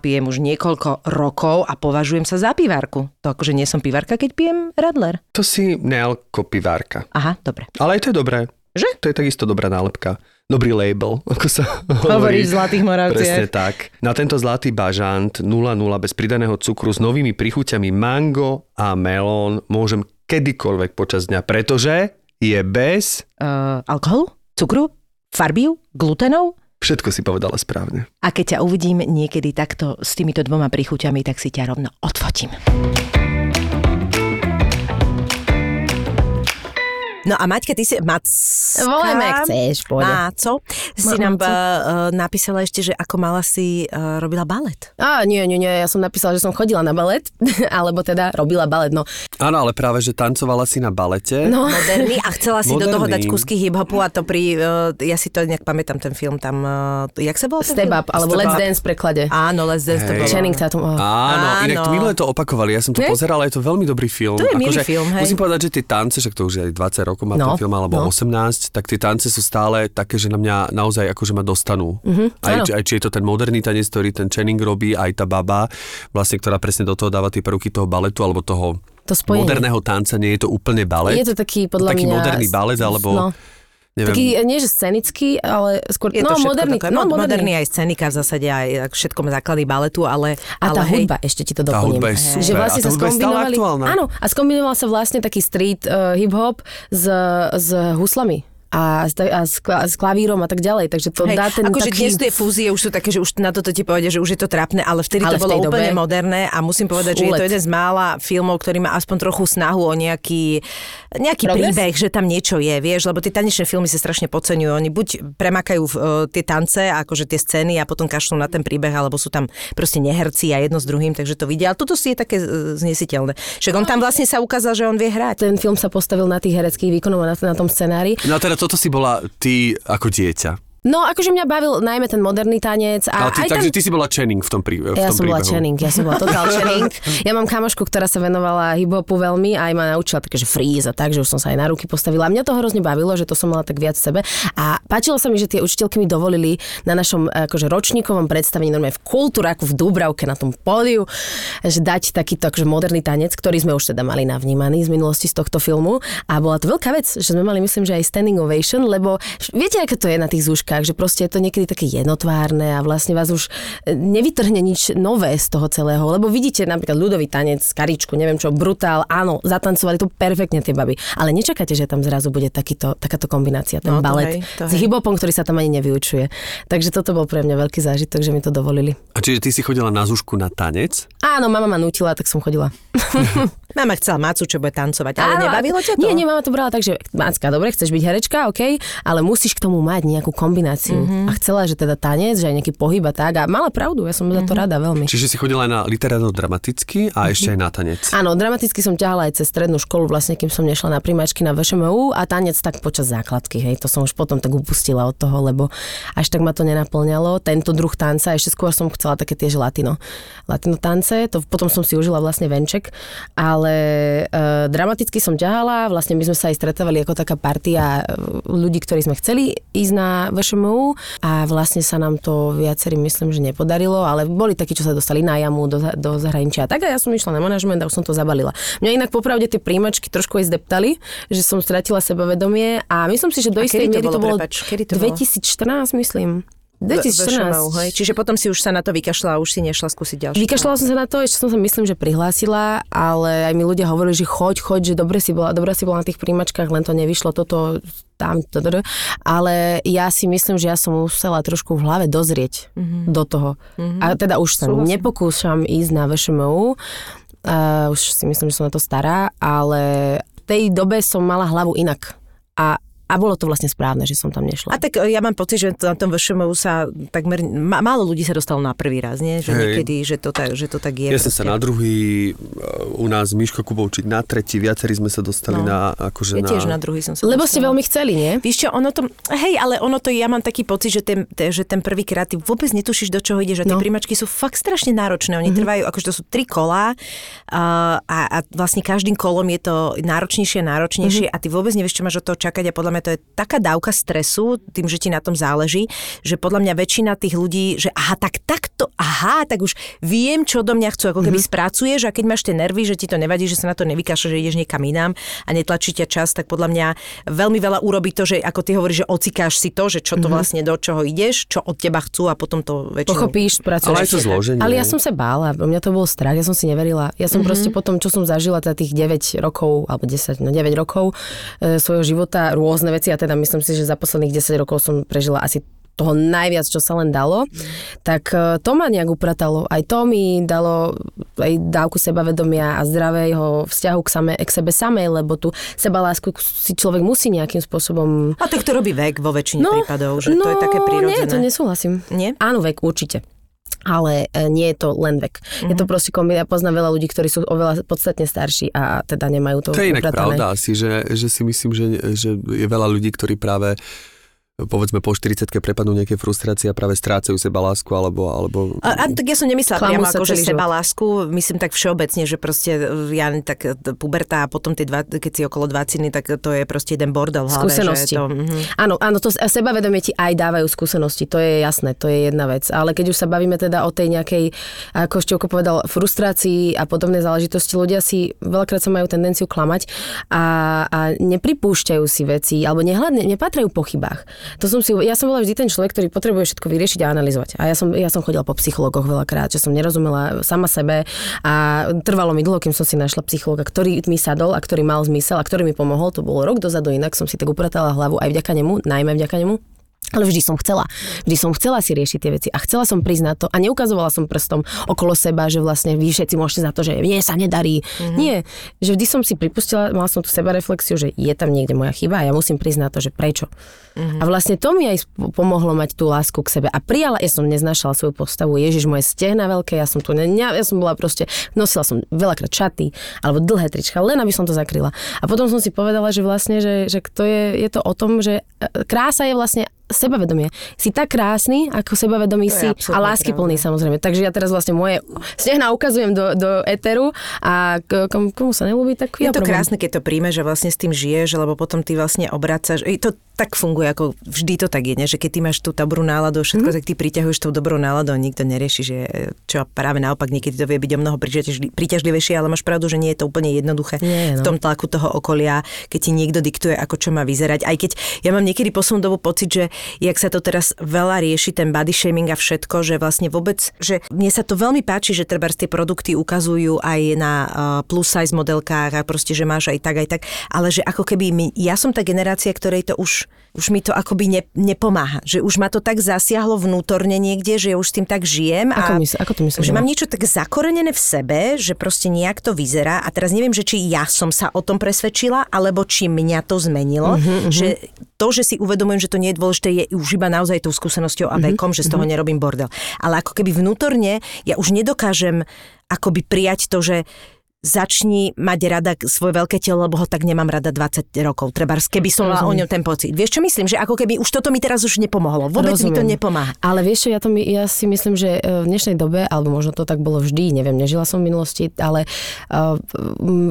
pijem už niekoľko rokov a považujem sa za pivárku. To akože nie som pivárka, keď pijem Radler. To si nealko pivárka. Aha, dobre. Ale aj to je dobré. Že? To je takisto dobrá nálepka. Dobrý label, ako sa Hovorí hovorí. v Zlatých Moravciach. Presne tak. Na tento zlatý bažant 0,0 bez pridaného cukru s novými prichuťami mango a melón môžem kedykoľvek počas dňa, pretože je bez... Uh, alkoholu? Cukru? Farbiu? Glutenov? Všetko si povedala správne. A keď ťa uvidím niekedy takto s týmito dvoma príchuťami, tak si ťa rovno odfotím. No a Maťka, ty si... Mac... Volajme, ak chceš, pôjde. Máco, si nám uh, napísala ešte, že ako mala si uh, robila balet. Á, nie, nie, nie, ja som napísala, že som chodila na balet, alebo teda robila balet, no. Áno, ale práve, že tancovala si na balete. No, Moderný a chcela si do toho dať Moderný. kusky hip-hopu a to pri... Uh, ja si to nejak pamätám, ten film tam... Uh, jak sa bol ten Step film? Up, alebo Step Let's Up. Dance v preklade. Áno, Let's Dance to Hej. bolo. Channing Tatum. Oh. Áno, inak to Áno. minule to opakovali, ja som to Ne? pozeral, je to veľmi dobrý film. To je milý Akože film, hej. Musím povedať, že tie tance, však to už je aj 20 rokov má No, ten film, alebo no. 18, tak tie tance sú stále také, že na mňa naozaj akože ma dostanú. Mhm, aj, aj či je to ten moderný tanec, ktorý ten Channing robí, aj tá baba, vlastne, ktorá presne do toho dáva tie prvky toho baletu, alebo toho To spojenie. moderného tanca, nie je to úplne balet. Je to taký, podľa taký mňa... moderný balet, alebo No, neviem. taký, nie že scenický, ale skôr... Je no, moderný, také, no, mo- moderný. moderný aj scenika v zásade, aj všetko základy baletu, ale... A ale tá hej, hudba, ešte ti to Tá doplním. hudba je Že super. vlastne A tá sa hudba je stále skombinovali... aktuálna. Áno, a skombinoval sa vlastne taký street uh, hip-hop s, s huslami a s, a s, kla- s klavírom a tak ďalej, takže to Hej, dá ten akože taký... dnes tie fúzie už sú také, že už na toto ti povedia, že už je to trápne, ale vtedy Ale to v bolo úplne dobe- moderné a musím povedať, že je to jeden z mála filmov, ktorý má aspoň trochu snahu o nejaký, nejaký príbeh, že tam niečo je, vieš, lebo tie tanečné filmy sa strašne podceňujú. Oni buď premakajú uh, tie tance, akože tie scény a potom kašľú na ten príbeh, alebo sú tam proste neherci a jedno s druhým, takže to vidia. Ale toto si je také uh, znesiteľné. Však on tam vlastne sa ukázal, že on vie hrať. Ten film sa postavil na tých hereckých výkonoch a na, na tom scenári. No teda toto si bola ty ako dieťa. No, akože mňa bavil najmä ten moderný tanec a Ale ty, aj takže tam... ty si bola Channing v tom, prí, v Ja tom som bola príbehu. Channing, ja som bola total Channing. Ja mám kamošku, ktorá sa venovala hip-hopu veľmi a aj ma naučila také, že freeze a tak, že už som sa aj na ruky postavila. A mňa to hrozne bavilo, že to som mala tak viac v sebe. A páčilo sa mi, že tie učiteľky mi dovolili na našom akože, ročníkovom predstavení, normálne v kultúraku v Dúbravke na tom pódiu, že dať takýto akože, moderný tanec, ktorý sme už teda mali navnímaný z minulosti z tohto filmu. A bola to veľká vec, že sme mali, myslím, že aj standing ovation, lebo viete, aké to je na tých zúškach, že proste je to niekedy také jednotvárne a vlastne vás už e, nevytrhne nič nové z toho celého, lebo vidíte napríklad ľudový tanec, karičku, neviem čo, brutál, áno, zatancovali to perfektne tie baby, ale nečakáte, že tam zrazu bude takýto, takáto kombinácia, ten No, to balet hej, to s hej. hipopom, ktorý sa tam ani nevyučuje. Takže toto bol pre mňa veľký zážitok, že mi to dovolili. A čiže ty si chodila na zúšku na tanec? Áno, mama ma nutila, tak som chodila. Mama chcela Macu, čo bude tancovať, ale Áno, nebavilo ťa to? Nie, nie, mama to brala tak, že Macka, dobre, chceš byť herečka, OK, ale musíš k tomu mať nejakú kombináciu. Mhm. A chcela, že teda tanec, že aj nejaký pohyb a tak. A mala pravdu, ja som za to Mhm. rada veľmi. Čiže si chodila aj na literárno-dramatický a ešte aj na tanec. Áno, dramaticky som ťahala aj cez strednú školu, vlastne kým som nešla na primáčky na VŠMU a tanec tak počas základky, hej, to som už potom tak upustila od toho, lebo až tak ma to nenaplňalo. Tento druh tanca, ešte skôr som chcela také tiež latino. Latino tance, to potom som si užila vlastne venček, ale e, dramaticky som ťahala, vlastne my sme sa aj stretávali ako taká partia e, ľudí, ktorí sme chceli ísť na VŠMU a vlastne sa nám to viacerým myslím, že nepodarilo, ale boli takí, čo sa dostali na jamu do, do zahraničia. Tak a ja som išla na manažment a už som to zabalila. Mňa inak popravde tie príjmačky trošku aj zdeptali, že som stratila sebavedomie a myslím si, že do A istej to miery to bolo, bolo prepáč, kedy to bolo? 2014, myslím. VŠMU, 2014. hej. Čiže potom si už sa na to vykašľala a už si nešla skúsiť ďalšie. Vykašľala som sa na to, ešte som sa myslím, že prihlásila, ale aj mi ľudia hovorili, že choď, choď, že dobre si bola, dobre si bola na tých príjmačkách, len to nevyšlo, toto, tam, toto, ale ja si myslím, že ja som musela trošku v hlave dozrieť mm-hmm. do toho. Mm-hmm. A teda už sa Súhlasím. nepokúšam ísť na VŠMU, uh, už si myslím, že som na to stará, ale v tej dobe som mala hlavu inak. A a bolo to vlastne správne, že som tam nešla. A tak e, ja mám pocit, že na tom VŠMU sa takmer, ma, málo ľudí sa dostalo na prvý raz, nie? Že Hej. niekedy, že to, tak, že to tak je. Ja som sa na druhý, u nás Miško Kubovčík na tretí, viacerí sme sa dostali No. na, akože Ja na... tiež na druhý som sa Lebo ste dostala. veľmi chceli, nie? Víš čo, ono to, hej, ale ono to, ja mám taký pocit, že ten, te, že ten prvýkrát ty vôbec netušíš, do čoho ide, že tie No. príjmačky sú fakt strašne náročné. Oni mm-hmm. trvajú, akože to sú tri kolá a, a, a vlastne každým kolom je to náročnejšie a náročnejšie mm-hmm. a ty vôbec nevieš, čo máš od toho čakať a podľa mňa to je taká dávka stresu, tým, že ti na tom záleží, že podľa mňa väčšina tých ľudí, že aha, tak takto, aha, tak už viem, čo do mňa chcú, ako keby mm-hmm. spracuješ a keď máš tie nervy, že ti to nevadí, že sa na to nevykašľa, že ideš niekam inám a netlačí ťa čas, tak podľa mňa veľmi veľa urobí to, že ako ty hovoríš, že ocikáš si to, že čo to mm-hmm. vlastne do čoho ideš, čo od teba chcú a potom to väčšinou... Pochopíš, spracuješ. Ale aj to zloženie. Ale ja som sa bála, u mňa to bol strach, ja som si neverila. Ja som mm-hmm. proste potom, čo som zažila teda tých 9 rokov, alebo 10, no 9 rokov e, svojho života, rôzne veci, a teda myslím si, že za posledných 10 rokov som prežila asi toho najviac, čo sa len dalo, tak e, to ma nejak upratalo. Aj to mi dalo aj dávku sebavedomia a zdravého vzťahu k, same, k sebe samej, lebo tu sebalásku si človek musí nejakým spôsobom... A tak to robí vek vo väčšine no, prípadov, že no, to je také prirodzené. nie, to nesúhlasím. Nie? Áno, vek určite ale e, nie je to len vek. Mm-hmm. Je to mhm. proste kombi- ja poznám veľa ľudí, ktorí sú oveľa podstatne starší a teda nemajú to To je inak upratané. pravda asi, že, že si myslím, že, že je veľa ľudí, ktorí práve povedzme po 40 prepadnú nejaké frustrácie a práve strácajú seba lásku alebo... alebo... A, a, tak ja som nemyslela priamo ako, že seba lásku, myslím tak všeobecne, že proste ja tak e, puberta a potom tie dva, keď si okolo 20 tak to je proste jeden bordel v hlave. Skúsenosti. Že to, mm-hmm. Áno, áno, to sebavedomie ti aj dávajú skúsenosti, to je jasné, to je jedna vec. Ale keď už sa bavíme teda o tej nejakej, ako Števko povedal, frustrácii a podobné záležitosti, ľudia si veľakrát sa majú tendenciu klamať a, a nepripúšťajú si veci, alebo nehľadne, nepatrajú po chybách. To som si, ja som bola vždy ten človek, ktorý potrebuje všetko vyriešiť a analyzovať. A ja som, ja som chodila po psychologoch veľakrát, že som nerozumela sama sebe a trvalo mi dlho, kým som si našla psychologa, ktorý mi sadol a ktorý mal zmysel a ktorý mi pomohol. To bolo rok dozadu, inak som si tak upratala hlavu aj vďaka nemu, najmä vďaka nemu. Ale vždy som chcela. Vždy som chcela si riešiť tie veci a chcela som na to a neukazovala som prstom okolo seba, že vlastne vy všetci môžete za to, že mne sa nedarí. Mm-hmm. Nie, že vždy som si pripustila, mala som tú seba reflexiu, že je tam niekde moja chyba a ja musím na to, že prečo. Mm-hmm. A vlastne to mi aj pomohlo mať tú lásku k sebe. A prijala, ja som neznášala svoju postavu, Ježiš, moje stehna veľké, ja som tu, ne, ja som bola proste, nosila som veľakrát čaty alebo dlhé trička, len aby som to zakryla. A potom som si povedala, že vlastne, že, že to je, je to o tom, že e, krása je vlastne sebavedomie. Si tak krásny, ako sebavedomý si a láskyplný samozrejme. Takže ja teraz vlastne moje stehna ukazujem do, do eteru a komu, komu sa nelúbi, tak je ja to problém. krásne, keď to príjme, že vlastne s tým žiješ, lebo potom ty vlastne obracaš. To tak funguje, ako vždy to tak je, ne? že keď ty máš tú dobrú náladu, všetko, mm. tak ty priťahuješ tou dobrou náladou, nikto nerieši, že čo práve naopak niekedy to vie byť o mnoho príťažlivejšie, ale máš pravdu, že nie je to úplne jednoduché nie, no. v tom tlaku toho okolia, keď ti niekto diktuje, ako čo má vyzerať. Aj keď ja mám niekedy poslednú dobu pocit, že jak sa to teraz veľa rieši, ten body shaming a všetko, že vlastne vôbec, že mne sa to veľmi páči, že treba tie produkty ukazujú aj na uh, plus size modelkách a proste, že máš aj tak, aj tak, ale že ako keby my, ja som tá generácia, ktorej to už už mi to akoby ne, nepomáha. Že už ma to tak zasiahlo vnútorne niekde, že ja už s tým tak žijem. Ako, a, mysl, ako to myslíš? Že mám niečo tak zakorenené v sebe, že proste nejak to vyzerá a teraz neviem, že či ja som sa o tom presvedčila, alebo či mňa to zmenilo. Uh-huh, uh-huh. Že to, že si uvedomujem, že to nie je dôležité, je už iba naozaj tou skúsenosťou a vekom, uh-huh, že z toho uh-huh. nerobím bordel. Ale ako keby vnútorne ja už nedokážem akoby prijať to, že začni mať rada svoje veľké telo, lebo ho tak nemám rada 20 rokov. Treba, keby som mala o ňom ten pocit. Vieš čo myslím? Že ako keby už toto mi teraz už nepomohlo. Vôbec Rozumiem. mi to nepomáha. Ale vieš čo, ja, to mi, ja si myslím, že e, v dnešnej dobe, alebo možno to tak bolo vždy, neviem, nežila som v minulosti, ale uh,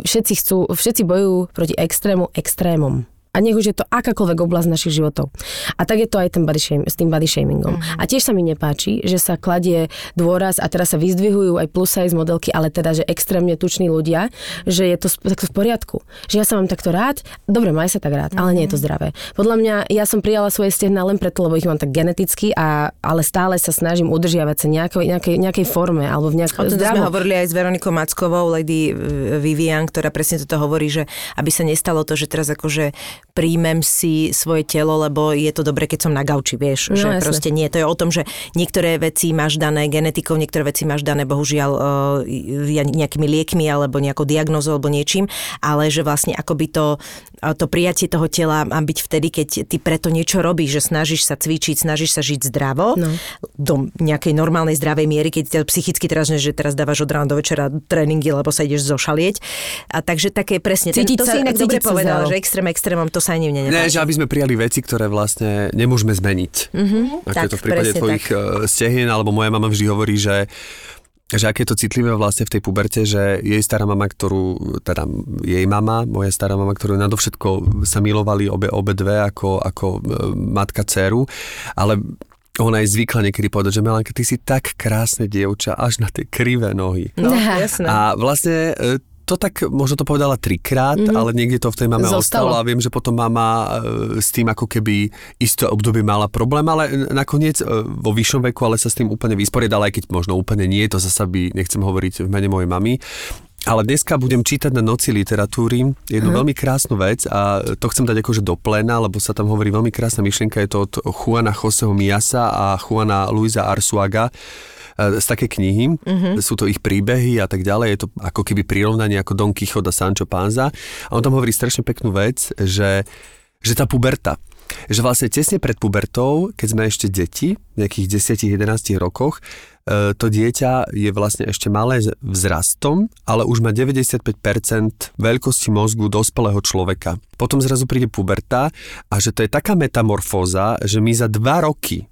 všetci chcú, všetci bojujú proti extrému extrémom. A nech už je to akákoľvek oblasť našich životov. A tak je to aj ten body shame, s tým body shamingom. Mm-hmm. A tiež sa mi nepáči, že sa kladie dôraz a teraz sa vyzdvihujú aj plus size modelky, ale teda, že extrémne tuční ľudia, že je to takto v poriadku. Že ja sa mám takto rád, dobre, maj sa tak rád, mm-hmm. ale nie je to mhm. zdravé. Podľa mňa, ja som prijala svoje stehna len preto, lebo ich mám tak geneticky, a, ale stále sa snažím udržiavať sa nejakej, nejakej, nejakej forme alebo v nejakej O tom sme hovorili aj s Veronikou Mackovou, Lady Vivian, ktorá presne toto hovorí, že aby sa nestalo to, že teraz akože príjmem si svoje telo, lebo je to dobre, keď som na gauči, vieš, no, že jasne. proste nie. To je o tom, že niektoré veci máš dané genetikou, niektoré veci máš dané bohužiaľ uh, nejakými liekmi alebo nejakou diagnózou alebo niečím, ale že vlastne akoby to, to prijatie toho tela má byť vtedy, keď ty preto niečo robíš, že snažíš sa cvičiť, snažíš sa žiť zdravo, no. do nejakej normálnej zdravej miery, keď psychicky teraz, že teraz dávaš od rána do večera tréningy, lebo sa ideš zošalieť. A takže také presne. Cítiť ten, to sa, si inak dobre povedal, že extrém extrémom to sa ani mne nepáči. Ne, že aby sme prijali veci, ktoré vlastne nemôžeme zmeniť. Mm-hmm. Ako tak, je to v prípade tvojich tak. Eh, stehien, alebo moja mama vždy hovorí, že že aké je to citlivé vlastne v tej puberte, že jej stará mama, ktorú, teda jej mama, moja stará mama, ktorú nadovšetko sa milovali obe, obe dve ako, ako eh, matka dceru, ale ona je zvykla niekedy povedať, že Melanka, ty si tak krásne dievča, až na tie krivé nohy. No, jasné. A vlastne eh, to tak, možno to povedala trikrát, mm-hmm. ale niekde to v tej mame ostalo. ostalo a viem, že potom mama e, s tým ako keby isté obdobie mala problém, ale nakoniec e, vo vyššom veku, ale sa s tým úplne vysporiadala, aj keď možno úplne nie, to zasa by, nechcem hovoriť v mene mojej mamy, Ale dneska budem čítať na noci literatúry jednu uh-huh. veľmi krásnu vec a to chcem dať akože do plena, lebo sa tam hovorí veľmi krásna myšlienka, je to od Juana Joseho Miasa a Juana Luisa Arsuaga z také knihy, uh-huh. sú to ich príbehy a tak ďalej, je to ako keby prirovnanie ako Don Quixote a Sancho Panza a on tam hovorí strašne peknú vec, že, že tá puberta, že vlastne tesne pred pubertou, keď sme ešte deti, v nejakých 10-11 rokoch, e, to dieťa je vlastne ešte malé vzrastom, ale už má 95% veľkosti mozgu dospelého človeka. Potom zrazu príde puberta a že to je taká metamorfóza, že my za dva roky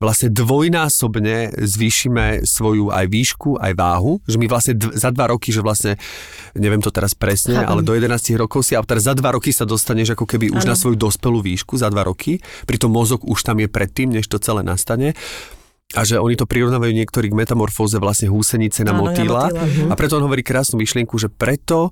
vlastne dvojnásobne zvýšime svoju aj výšku, aj váhu, že my vlastne dv- za dva roky, že vlastne, neviem to teraz presne, Chápam. ale do 11 rokov si, a teraz za dva roky sa dostaneš ako keby už ano. na svoju dospelú výšku, za dva roky, pritom mozog už tam je predtým, než to celé nastane a že oni to prirovnávajú niektorí k metamorfóze vlastne húsenice na Áno, motýla. Mhm. A preto on hovorí krásnu myšlienku, že preto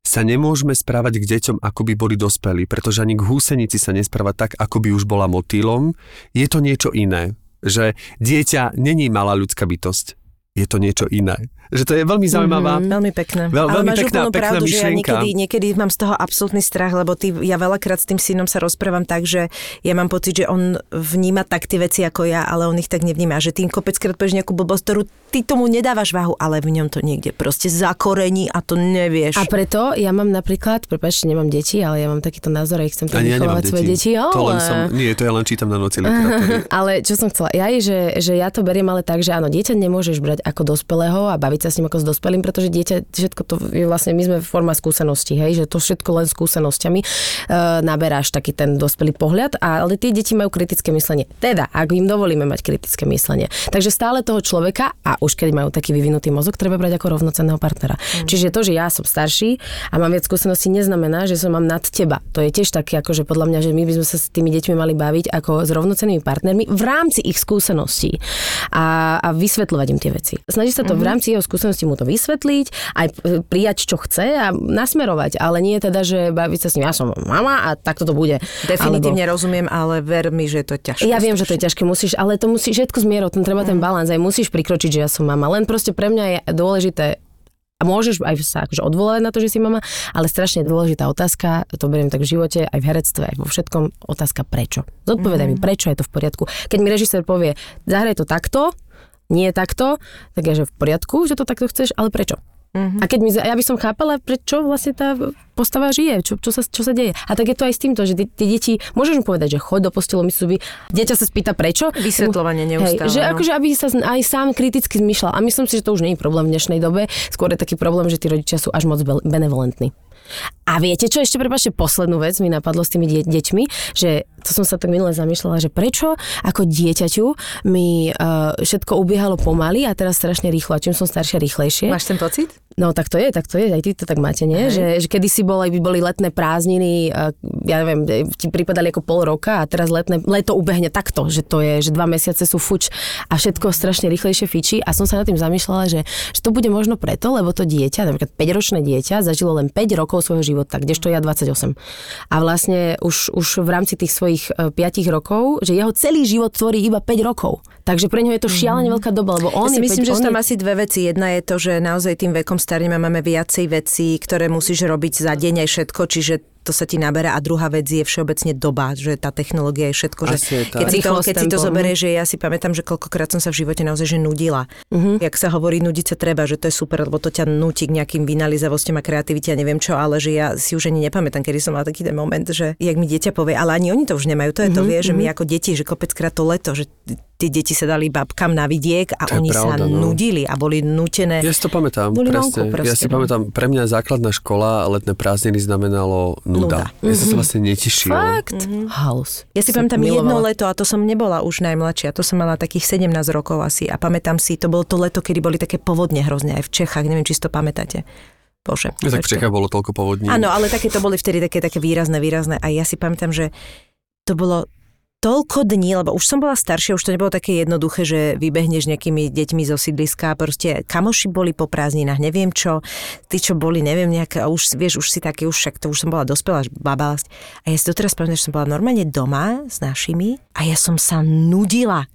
sa nemôžeme správať k deťom, ako by boli dospelí, pretože ani k húsenici sa nesprávať tak, ako by už bola motýlom. Je to niečo iné že dieťa není malá ľudská bytosť. Je to niečo iné. Že to je veľmi zaujímavá. Mm-hmm, veľmi pekné. Veľ, Ale veľmi máš pekná, úplnú pekná pravdu, myšlienka. že ja niekedy, niekedy mám z toho absolútny strach, lebo ty, ja veľakrát s tým synom sa rozprávam tak, že ja mám pocit, že on vníma tak tie veci ako ja, ale on ich tak nevníma. Že tým kopeckrát povieš nejakú blbosť, ktorú ty tomu nedávaš váhu, ale v ňom to niekde proste zakorení a to nevieš. A preto ja mám napríklad, prepáčte, nemám deti, ale ja mám takýto názor ich chcem tak Ani ja vychovávať svoje deti. Ale... To len som, nie, to ja len čítam na noci ale čo som chcela, ja je, že, že ja to beriem ale tak, že áno, dieťa nemôžeš brať ako dospelého a baviť sa s ním ako s dospelým, pretože dieťa, všetko to je vlastne, my sme forma skúsenosti, hej, že to všetko len skúsenosťami e, naberáš taký ten dospelý pohľad, ale tie deti majú kritické myslenie. Teda, ak im dovolíme mať kritické myslenie. Takže stále toho človeka, a už keď majú taký vyvinutý mozog, treba brať ako rovnocenného partnera. Mm. Čiže to, že ja som starší a mám viac skúseností, neznamená, že som mám nad teba. To je tiež také, že podľa mňa, že my by sme sa s tými deťmi mali baviť ako s rovnocennými partnermi v rámci ich skúseností a, a vysvetľovať im tie veci. Snaží sa to mm-hmm. v rámci jeho skúsenosti mu to vysvetliť, aj prijať, čo chce a nasmerovať, ale nie teda, že baviť sa s ním, ja som mama a takto to bude. Definitívne Alebo... rozumiem, ale ver mi, že je to ťažké. Ja viem, že to je ťažké, musíš, ale to musíš všetko zmierať, tam treba mm. ten mhm. balans, aj musíš prikročiť, že ja som mama. Len proste pre mňa je dôležité a môžeš aj sa akože odvolať na to, že si mama, ale strašne dôležitá otázka, to beriem tak v živote, aj v herectve, aj vo všetkom, otázka prečo. Zodpovedaj mm-hmm. mi, prečo je to v poriadku. Keď mi režisér povie, zahraj to takto, nie takto, tak je, že v poriadku, že to takto chceš, ale prečo? Uh-huh. A keď mi, ja by som chápala, prečo vlastne tá postava žije, čo, čo, sa, čo sa deje. A tak je to aj s týmto, že tie deti, môžeš mu povedať, že choď do postele, my sú dieťa sa spýta prečo. Vysvetľovanie neustále. Hej, že no. akože, aby sa aj sám kriticky zmyšľal. A myslím si, že to už nie je problém v dnešnej dobe. Skôr je taký problém, že tí rodičia sú až moc benevolentní. A viete čo, ešte prepáčte, poslednú vec mi napadlo s tými de- deťmi, že to som sa tak minule zamýšľala, že prečo ako dieťaťu mi uh, všetko ubiehalo pomaly a teraz strašne rýchlo. A čím som staršia, rýchlejšie. Máš ten pocit? No tak to je, tak to je, aj ty to tak máte, nie? Že, že kedy si bol, by boli letné prázdniny, ja neviem, ti pripadali ako pol roka a teraz letné, leto ubehne takto, že to je, že dva mesiace sú fuč a všetko strašne rýchlejšie fičí a som sa nad tým zamýšľala, že, že to bude možno preto, lebo to dieťa, napríklad 5-ročné dieťa, zažilo len 5 rokov svojho života, kdežto ja 28. A vlastne už, už v rámci tých svojich 5 e, rokov, že jeho celý život tvorí iba 5 rokov. Takže pre neho je to šialene mm. veľká doba, lebo on ja si myslím, 5, že sú tam je... asi dve veci. Jedna je to, že naozaj tým vekom starneme máme viacej vecí, ktoré musíš robiť za deň aj všetko, čiže to sa ti naberá. A druhá vec je všeobecne doba, že tá technológia je všetko. Že je keď, si to, keď si to zoberie, že ja si pamätám, že koľkokrát som sa v živote naozaj že nudila. Uh-huh. Jak sa hovorí, nudiť sa treba, že to je super, lebo to ťa nutí k nejakým vynalizavostiam a kreativite a neviem čo, ale že ja si už ani nepamätám, kedy som mal taký ten moment, že jak mi dieťa povie, ale ani oni to už nemajú, to je to, uh-huh, vie, uh-huh. že my ako deti, že kopeckrát to leto, že tie deti sa dali babkám na vidiek a to oni pravda, sa no. nudili a boli nutené. Ja si to pamätám, boli presne. Vonku, proste, ja si no. pamätám, pre mňa základná škola a letné prázdniny znamenalo nuda. nuda. Ja som sa vlastne netešil. Fakt? Mm-hmm. Halus. Ja si pamätám milovala. jedno leto a to som nebola už najmladšia, to som mala takých 17 rokov asi a pamätám si, to bolo to leto, kedy boli také povodne hrozne aj v Čechách, neviem, či si to pamätáte. Bože. Ja, tak v Čechách bolo toľko povodní. Áno, ale také to boli vtedy také, také výrazné, výrazné a ja si pamätám, že to bolo toľko dní, lebo už som bola staršia, už to nebolo také jednoduché, že vybehneš nejakými deťmi zo sídliska, proste kamoši boli po prázdninách, neviem čo, tí, čo boli, neviem nejaké, a už vieš, už si taký, už však to už som bola dospelá, babá. A ja si doteraz pamätám, že som bola normálne doma s našimi a ja som sa nudila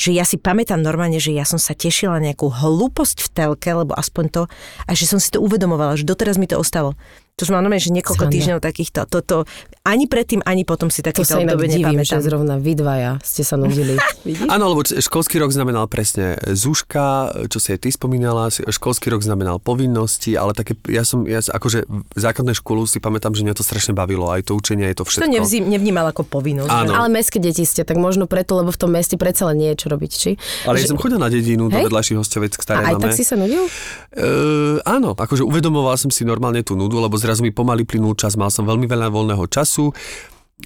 že ja si pamätám normálne, že ja som sa tešila nejakú hlúposť v telke, lebo aspoň to, a že som si to uvedomovala, že doteraz mi to ostalo. To som normálne, že niekoľko Sranda. týždňov takýchto. Toto, ani predtým, ani potom si To inak obdobie divím, nepamätám. že zrovna vy dvaja ste sa nudili. Áno, lebo školský rok znamenal presne Zúška, čo si aj ty spomínala, školský rok znamenal povinnosti, ale také, ja som, ja, akože v základnej školu si pamätám, že mňa to strašne bavilo, aj to učenie, aj to To všetko. nevzí, nevnímal ako povinnosť. Áno. Ale mestské deti ste, tak možno preto, lebo v tom meste predsa len nie je čo robiť, či? Ale ja Že- som chodil na dedinu, do Hej? vedľajších hostovec, A ktoré aj máme. tak si sa nudil? Uh, áno, akože uvedomoval som si normálne tú nudu, lebo zrazu mi pomaly plynul čas, mal som veľmi veľa voľného času.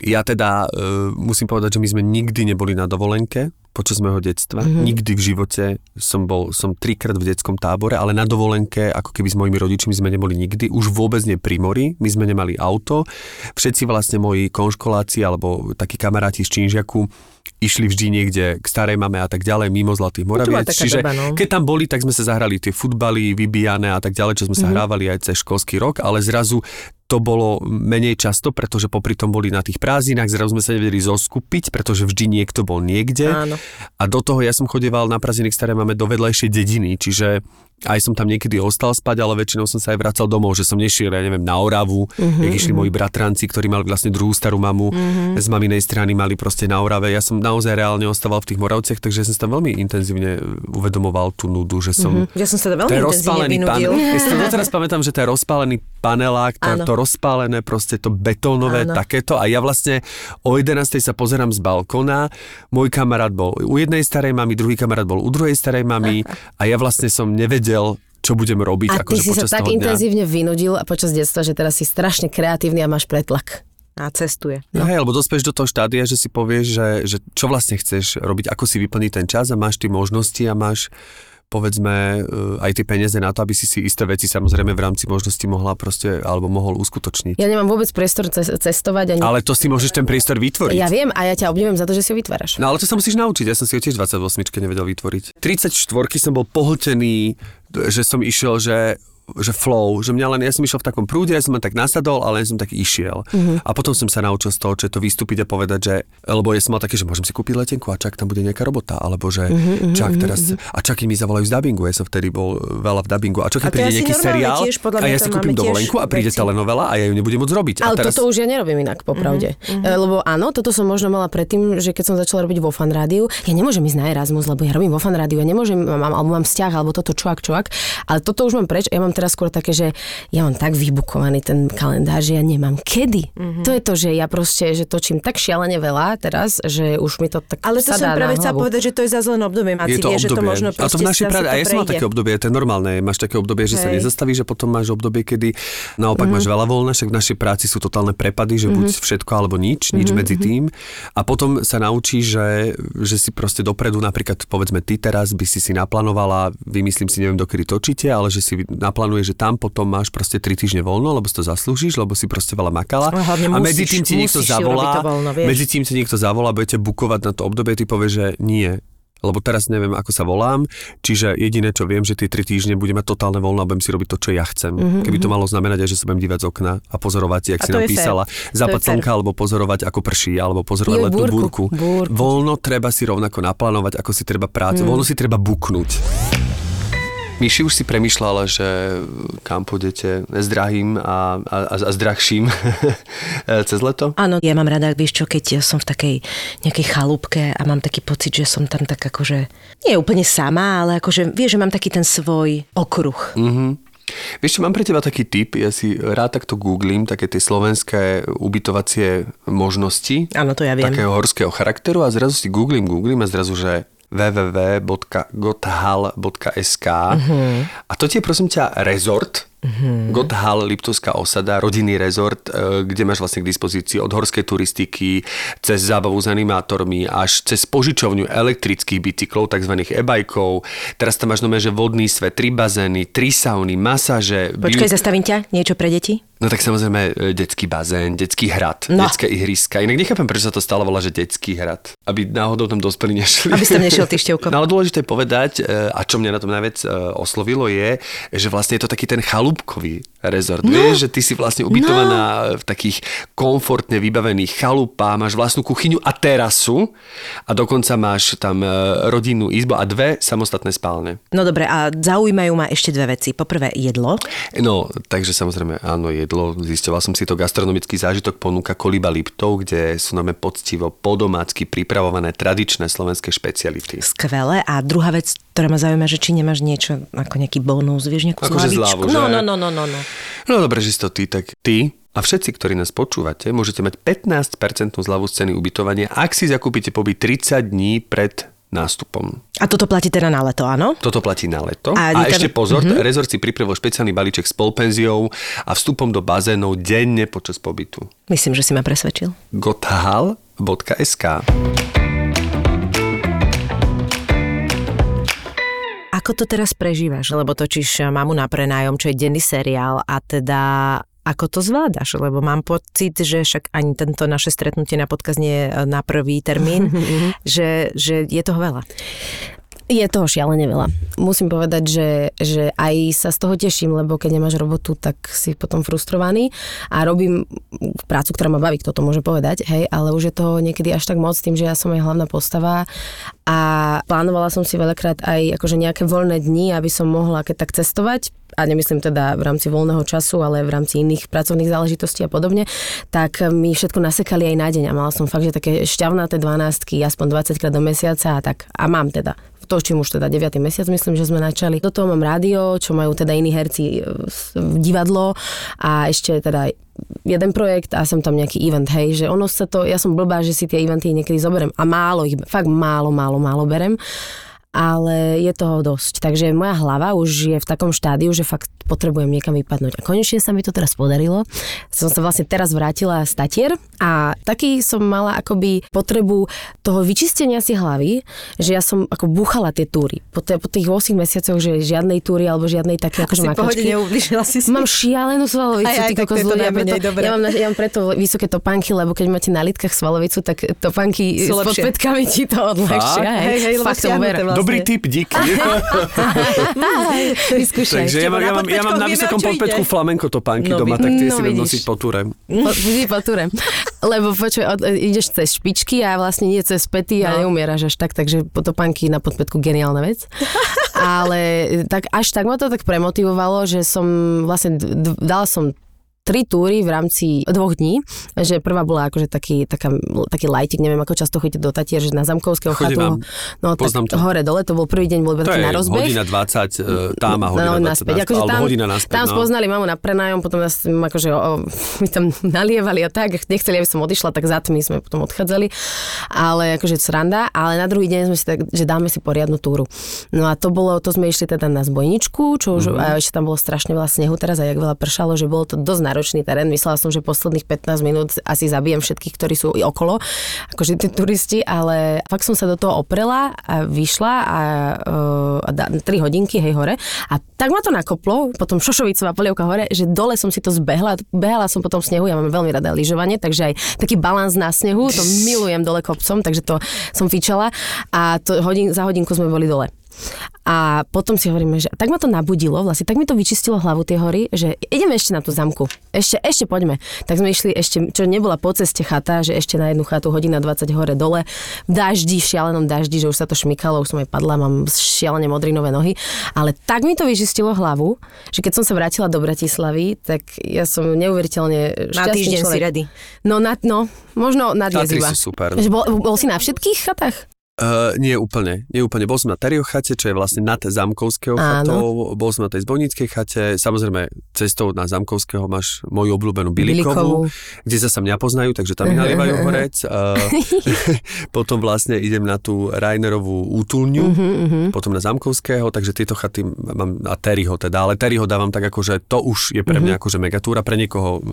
Ja teda uh, musím povedať, že my sme nikdy neboli na dovolenke počas môjho detstva. Mhm. Mm-hmm. Nikdy v živote som bol, som trikrát v detskom tábore, ale na dovolenke, ako keby s mojimi rodičmi sme neboli nikdy. Už vôbec nie pri mori, my sme nemali auto. Všetci vlastne moji konškoláci alebo takí kamaráti z Čížiaku išli vždy niekde k starej mame a tak ďalej, mimo Zlatých bola Moraviec. Čiže doba, no. keď tam boli, tak sme sa zahrali tie futbaly, vybijané a tak ďalej, čo sme sa hrávali aj cez školský rok, ale zrazu to bolo menej často, pretože popri tom boli na tých prázdninách, zrazu sme sa nevedeli zoskupiť, pretože vždy niekto bol niekde. Áno. A do toho ja som chodieval na prázdniny, ktoré máme do vedľajšej dediny, čiže aj som tam niekedy ostal spať, ale väčšinou som sa aj vracal domov, že som nešiel, ja neviem, na Oravu, uh-huh, jak išli moji bratranci, ktorí mali vlastne druhú starú mamu, uh-huh. z maminej strany mali proste na Orave. Ja som naozaj reálne ostával v tých Moravciach, takže som tam veľmi intenzívne uvedomoval tú nudu, že som... Uh-huh. Ja som sa veľmi Ten rozpálený panel. Ja si to doteraz pamätám, že ten rozpálený panelák, to, Áno. to rozpálené, proste to betónové, Áno. takéto. A ja vlastne o 11. sa pozerám z balkóna. Môj kamarát bol u jednej starej mamy, druhý kamarát bol u druhej starej mamy a ja vlastne som nevedel, čo budem robiť A ty akože si sa tak dňa. intenzívne vynudil a počas detstva, že teraz si strašne kreatívny a máš pretlak. A cestuje. No. Hej, lebo dospieš do toho štádia, že si povieš, že, že čo vlastne chceš robiť, ako si vyplniť ten čas a máš tie možnosti a máš povedzme eh, aj tie peniaze na to, aby si si isté veci samozrejme v rámci možnosti mohla proste, alebo mohol uskutočniť. Ja nemám vôbec priestor ce- cestovať ani... Ale to si môžeš ten priestor vytvoriť. Ja viem a ja ťa obdivujem za to, že si ho vytváraš. No ale to sa musíš naučiť, ja som si ho tiež 28 nevedel vytvoriť. 34 som bol pohltený, že som išiel, že že flow, že mňa len, ja som išiel v takom prúde, ja som len tak nasadol, ale len som tak išiel. Mhm. A potom som sa naučil z toho, že to vystúpiť a povedať, že, lebo ja som mal také, že môžem si kúpiť letenku a čak tam bude nejaká robota, alebo že Mhm, čak teraz, a čak mi zavolajú z dubbingu, ja som vtedy bol veľa v dubbingu, a čo keď príde nejaký seriál tiež, podľa a ja si kúpim dovolenku a príde veci. telenovela a ja ju nebudem môcť robiť. Ale a teraz, toto už ja nerobím inak, popravde. Mm-hmm. Lebo áno, toto som možno mala predtým, že keď som začala robiť vo fan rádiu, ja nemôžem ísť na Erasmus, lebo ja robím vo fan rádiu, ja nemôžem, mám, alebo mám vzťah, alebo toto čuak, čuak. Ale toto už mám preč, ja mám teraz skôr také, že ja mám tak vybukovaný ten kalendár, že ja nemám kedy. Mm-hmm. To je to, že ja proste, že točím tak šialene veľa teraz, že už mi to tak Ale to som práve chcela povedať, že to je zase len obdobie, Maci, je to vie, že to obdobie. možno a to v našej práve, a ja som mal také obdobie, to je normálne, máš také obdobie, že sa Hej. nezastavíš a potom máš obdobie, kedy naopak Mhm. máš veľa voľna, však v našej práci sú totálne prepady, že buď všetko alebo nič, nič Mhm, medzi tým. A potom sa naučíš, že, že si proste dopredu, napríklad povedzme ty teraz by si si naplánovala, vymyslím si, neviem dokedy točíte, ale že si naplánuješ, že tam potom máš proste 3 týždne voľno, lebo si to zaslúžiš, lebo si proste veľa makala. A hlavne a medzi musíš- tým ti niekto zavolá, voľno, medzi tým ti niekto zavolá, budete bukovať na to obdobie, ty povieš, že nie, lebo teraz neviem, ako sa volám, čiže jediné, čo viem, že tie tri týždne budem mať totálne voľno a budem si robiť to, čo ja chcem. Mm-hmm. Keby to malo znamenať aj, že sa budem dívať z okna a pozorovať, jak A si to nám je fér. písala, To západ slnka, alebo pozorovať, ako prší, alebo pozorovať letnú búrku. búrku. Voľno treba si rovnako naplánovať, ako si treba prácu. Mm. Voľno si treba buknúť. Myši už si premyšľala, že kam pôjdete s drahým a, a, a, s drahším cez leto? Áno, ja mám rada, vieš čo, keď som v takej nejakej chalúbke a mám taký pocit, že som tam tak akože, nie úplne sama, ale akože, vieš, že mám taký ten svoj okruh. Mhm. Vieš čo, mám pre teba taký tip, ja si rád takto googlím, také tie slovenské ubytovacie možnosti. Áno, to ja viem. Takého horského charakteru a zrazu si googlím, googlím a zrazu, že www.gothal.sk Mhm. a to je prosím ťa rezort, Gothal, Liptovská osada, rodinný rezort, e, kde máš vlastne k dispozícii od horskej turistiky, cez zábavu s animátormi, až cez požičovňu elektrických bicyklov, tzv. e-bajkov. Teraz tam máš nové, že vodný svet, tri bazény, tri sauny, masáže. Počkaj, zastavím ťa, niečo pre deti? No tak samozrejme e, detský bazén, detský hrad, no. detské ihriska. Inak nechápem, prečo sa to stále volá, že detský hrad. Aby náhodou tam dospelí nešli. Aby ste nešiel ty števko. No ale dôležité povedať, e, a čo mňa na tom najviac e, oslovilo je, že vlastne je to taký ten chalúbkový rezort. No. Vieš, že ty si vlastne ubytovaná no. v takých komfortne vybavených chalupách, máš vlastnú kuchyňu a terasu a dokonca máš tam rodinnú izbu a dve samostatné spálne. No dobre, a zaujímajú ma ešte dve veci. Poprvé jedlo. No, takže samozrejme áno, jedlo jedlo, zisťoval som si to, gastronomický zážitok ponúka Koliba Liptov, kde sú nám poctivo podomácky pripravované tradičné slovenské špeciality. Skvelé. A druhá vec, ktorá ma zaujíma, že či nemáš niečo ako nejaký bonus, vieš, nejakú Akože zľavu, no, no, no, no, no, no. No dobre, že si to ty, tak ty a všetci, ktorí nás počúvate, môžete mať 15% zľavu z ceny ubytovania, ak si zakúpite pobyt 30 dní pred nástupom. A toto platí teda na leto, áno? Toto platí na leto. A, a ešte pozor, uh-huh. rezort si pripravil špeciálny balíček s polpenziou a vstupom do bazénov denne počas pobytu. Myslím, že si ma presvedčil. gotahal.sk Ako to teraz prežívaš? Lebo točíš Mamu na prenájom, čo je denný seriál a teda ako to zvládaš? Lebo mám pocit, že však ani tento naše stretnutie na podcast nie je na prvý termín, že, že je toho veľa. Je toho šialene veľa. Musím povedať, že, že aj sa z toho teším, lebo keď nemáš robotu, tak si potom frustrovaný. A robím prácu, ktorá ma baví, kto to môže povedať, hej, ale už je to niekedy až tak moc tým, že ja som aj hlavná postava. A plánovala som si veľakrát aj akože nejaké voľné dni, aby som mohla keď tak cestovať, a nemyslím teda v rámci voľného času, ale v rámci iných pracovných záležitostí a podobne, tak mi všetko nasekali aj na deň a mala som fakt, že také šťavnaté dvanáctky, aspoň 20 krát do mesiaca a tak. A mám teda točím už teda 9. mesiac, myslím, že sme načali. Do toho mám rádio, čo majú teda iní herci v divadlo a ešte teda jeden projekt a som tam nejaký event, hej, že ono sa to, ja som blbá, že si tie eventy niekedy zoberiem a málo ich, fakt málo, málo, málo berem ale je toho dosť. Takže moja hlava už je v takom štádiu, že fakt potrebujem niekam vypadnúť. A konečne sa mi to teraz podarilo. Som sa vlastne teraz vrátila z Tatier a taký som mala akoby potrebu toho vyčistenia si hlavy, že ja som ako buchala tie túry. Po, te, po tých 8 mesiacoch, že žiadnej túry alebo žiadnej také akože makačky. si si. Mám šialenú svalovicu. Aj, aj, tak to ľudia, preto, ja, mám, ja mám preto vysoké topánky, lebo keď máte na litkách svalovicu, tak topánky s podpätkami ti to odľahčia. Hej, hej, Fakt, Dobrý tip, díky. Vyskúšaj. Takže ja mám, ja mám, ja mám na vysokom podpätku flamenko topánky no, doma, tak tie no, si viem nosiť po túre. Vždy po túre. Lebo počuj, ideš cez špičky a vlastne nie cez pety a no. neumieraš až tak, takže topánky na podpätku geniálna vec. Ale tak až tak ma to tak premotivovalo, že som vlastne, dala som tri túry v rámci dvoch dní, že prvá bola akože taký, taká, taký lajtik, neviem ako často chodíte do Tatier, že na Zamkovského chatu, no tak to. hore dole, to bol prvý deň, bol taký na rozbeh. hodina 20 uh, e, tam a hodina no, 20 naspäť, akože tam, hodina naspäť. Tam no. spoznali mamu na prenájom, potom nás akože o, my tam nalievali a tak, nechceli, aby som odišla, tak za tmy sme potom odchádzali, ale akože sranda, ale na druhý deň sme si tak, že dáme si poriadnu túru. No a to bolo, to sme išli teda na zbojničku, čo už, mm-hmm. a ešte tam bolo strašne veľa snehu teraz a jak veľa pršalo, že bolo to dosť náročný terén. Myslela som, že posledných 15 minút asi zabijem všetkých, ktorí sú okolo, akože tí turisti, ale fakt som sa do toho oprela a vyšla a, uh, a 3 hodinky, hej, hore. A tak ma to nakoplo, potom Šošovicová polievka hore, že dole som si to zbehla, behala som potom snehu, ja mám veľmi rada lyžovanie, takže aj taký balans na snehu, to milujem dole kopcom, takže to som fičala a to hodin, za hodinku sme boli dole. A potom si hovoríme, že tak ma to nabudilo, vlastne tak mi to vyčistilo hlavu tie hory, že ideme ešte na tú zamku. Ešte, ešte poďme. Tak sme išli ešte, čo nebola po ceste chata, že ešte na jednu chatu hodina 20 hore dole, v daždi, v šialenom daždi, že už sa to šmykalo, už som aj padla, mám šialene modrinové nohy. Ale tak mi to vyčistilo hlavu, že keď som sa vrátila do Bratislavy, tak ja som neuveriteľne šťastný Na týždeň človek. si ready. No, na, no, možno na dnes iba. super. Že bol, bol si na všetkých chatách? Uh, nie úplne, nie úplne. Bol som na Terio chate, čo je vlastne nad Zamkovského chatou, bol som na tej Zbojníckej chate, samozrejme cestou na Zamkovského máš moju obľúbenú Bilikovú, kde sa mňa poznajú, takže tam mi nalievajú horec. Uh, potom vlastne idem na tú Rainerovú útulňu, uh-huh, uh-huh. potom na Zamkovského, takže tieto chaty mám a Terryho teda, ale Terryho dávam tak ako, že to už je pre mňa uh-huh. akože megatúra, pre niekoho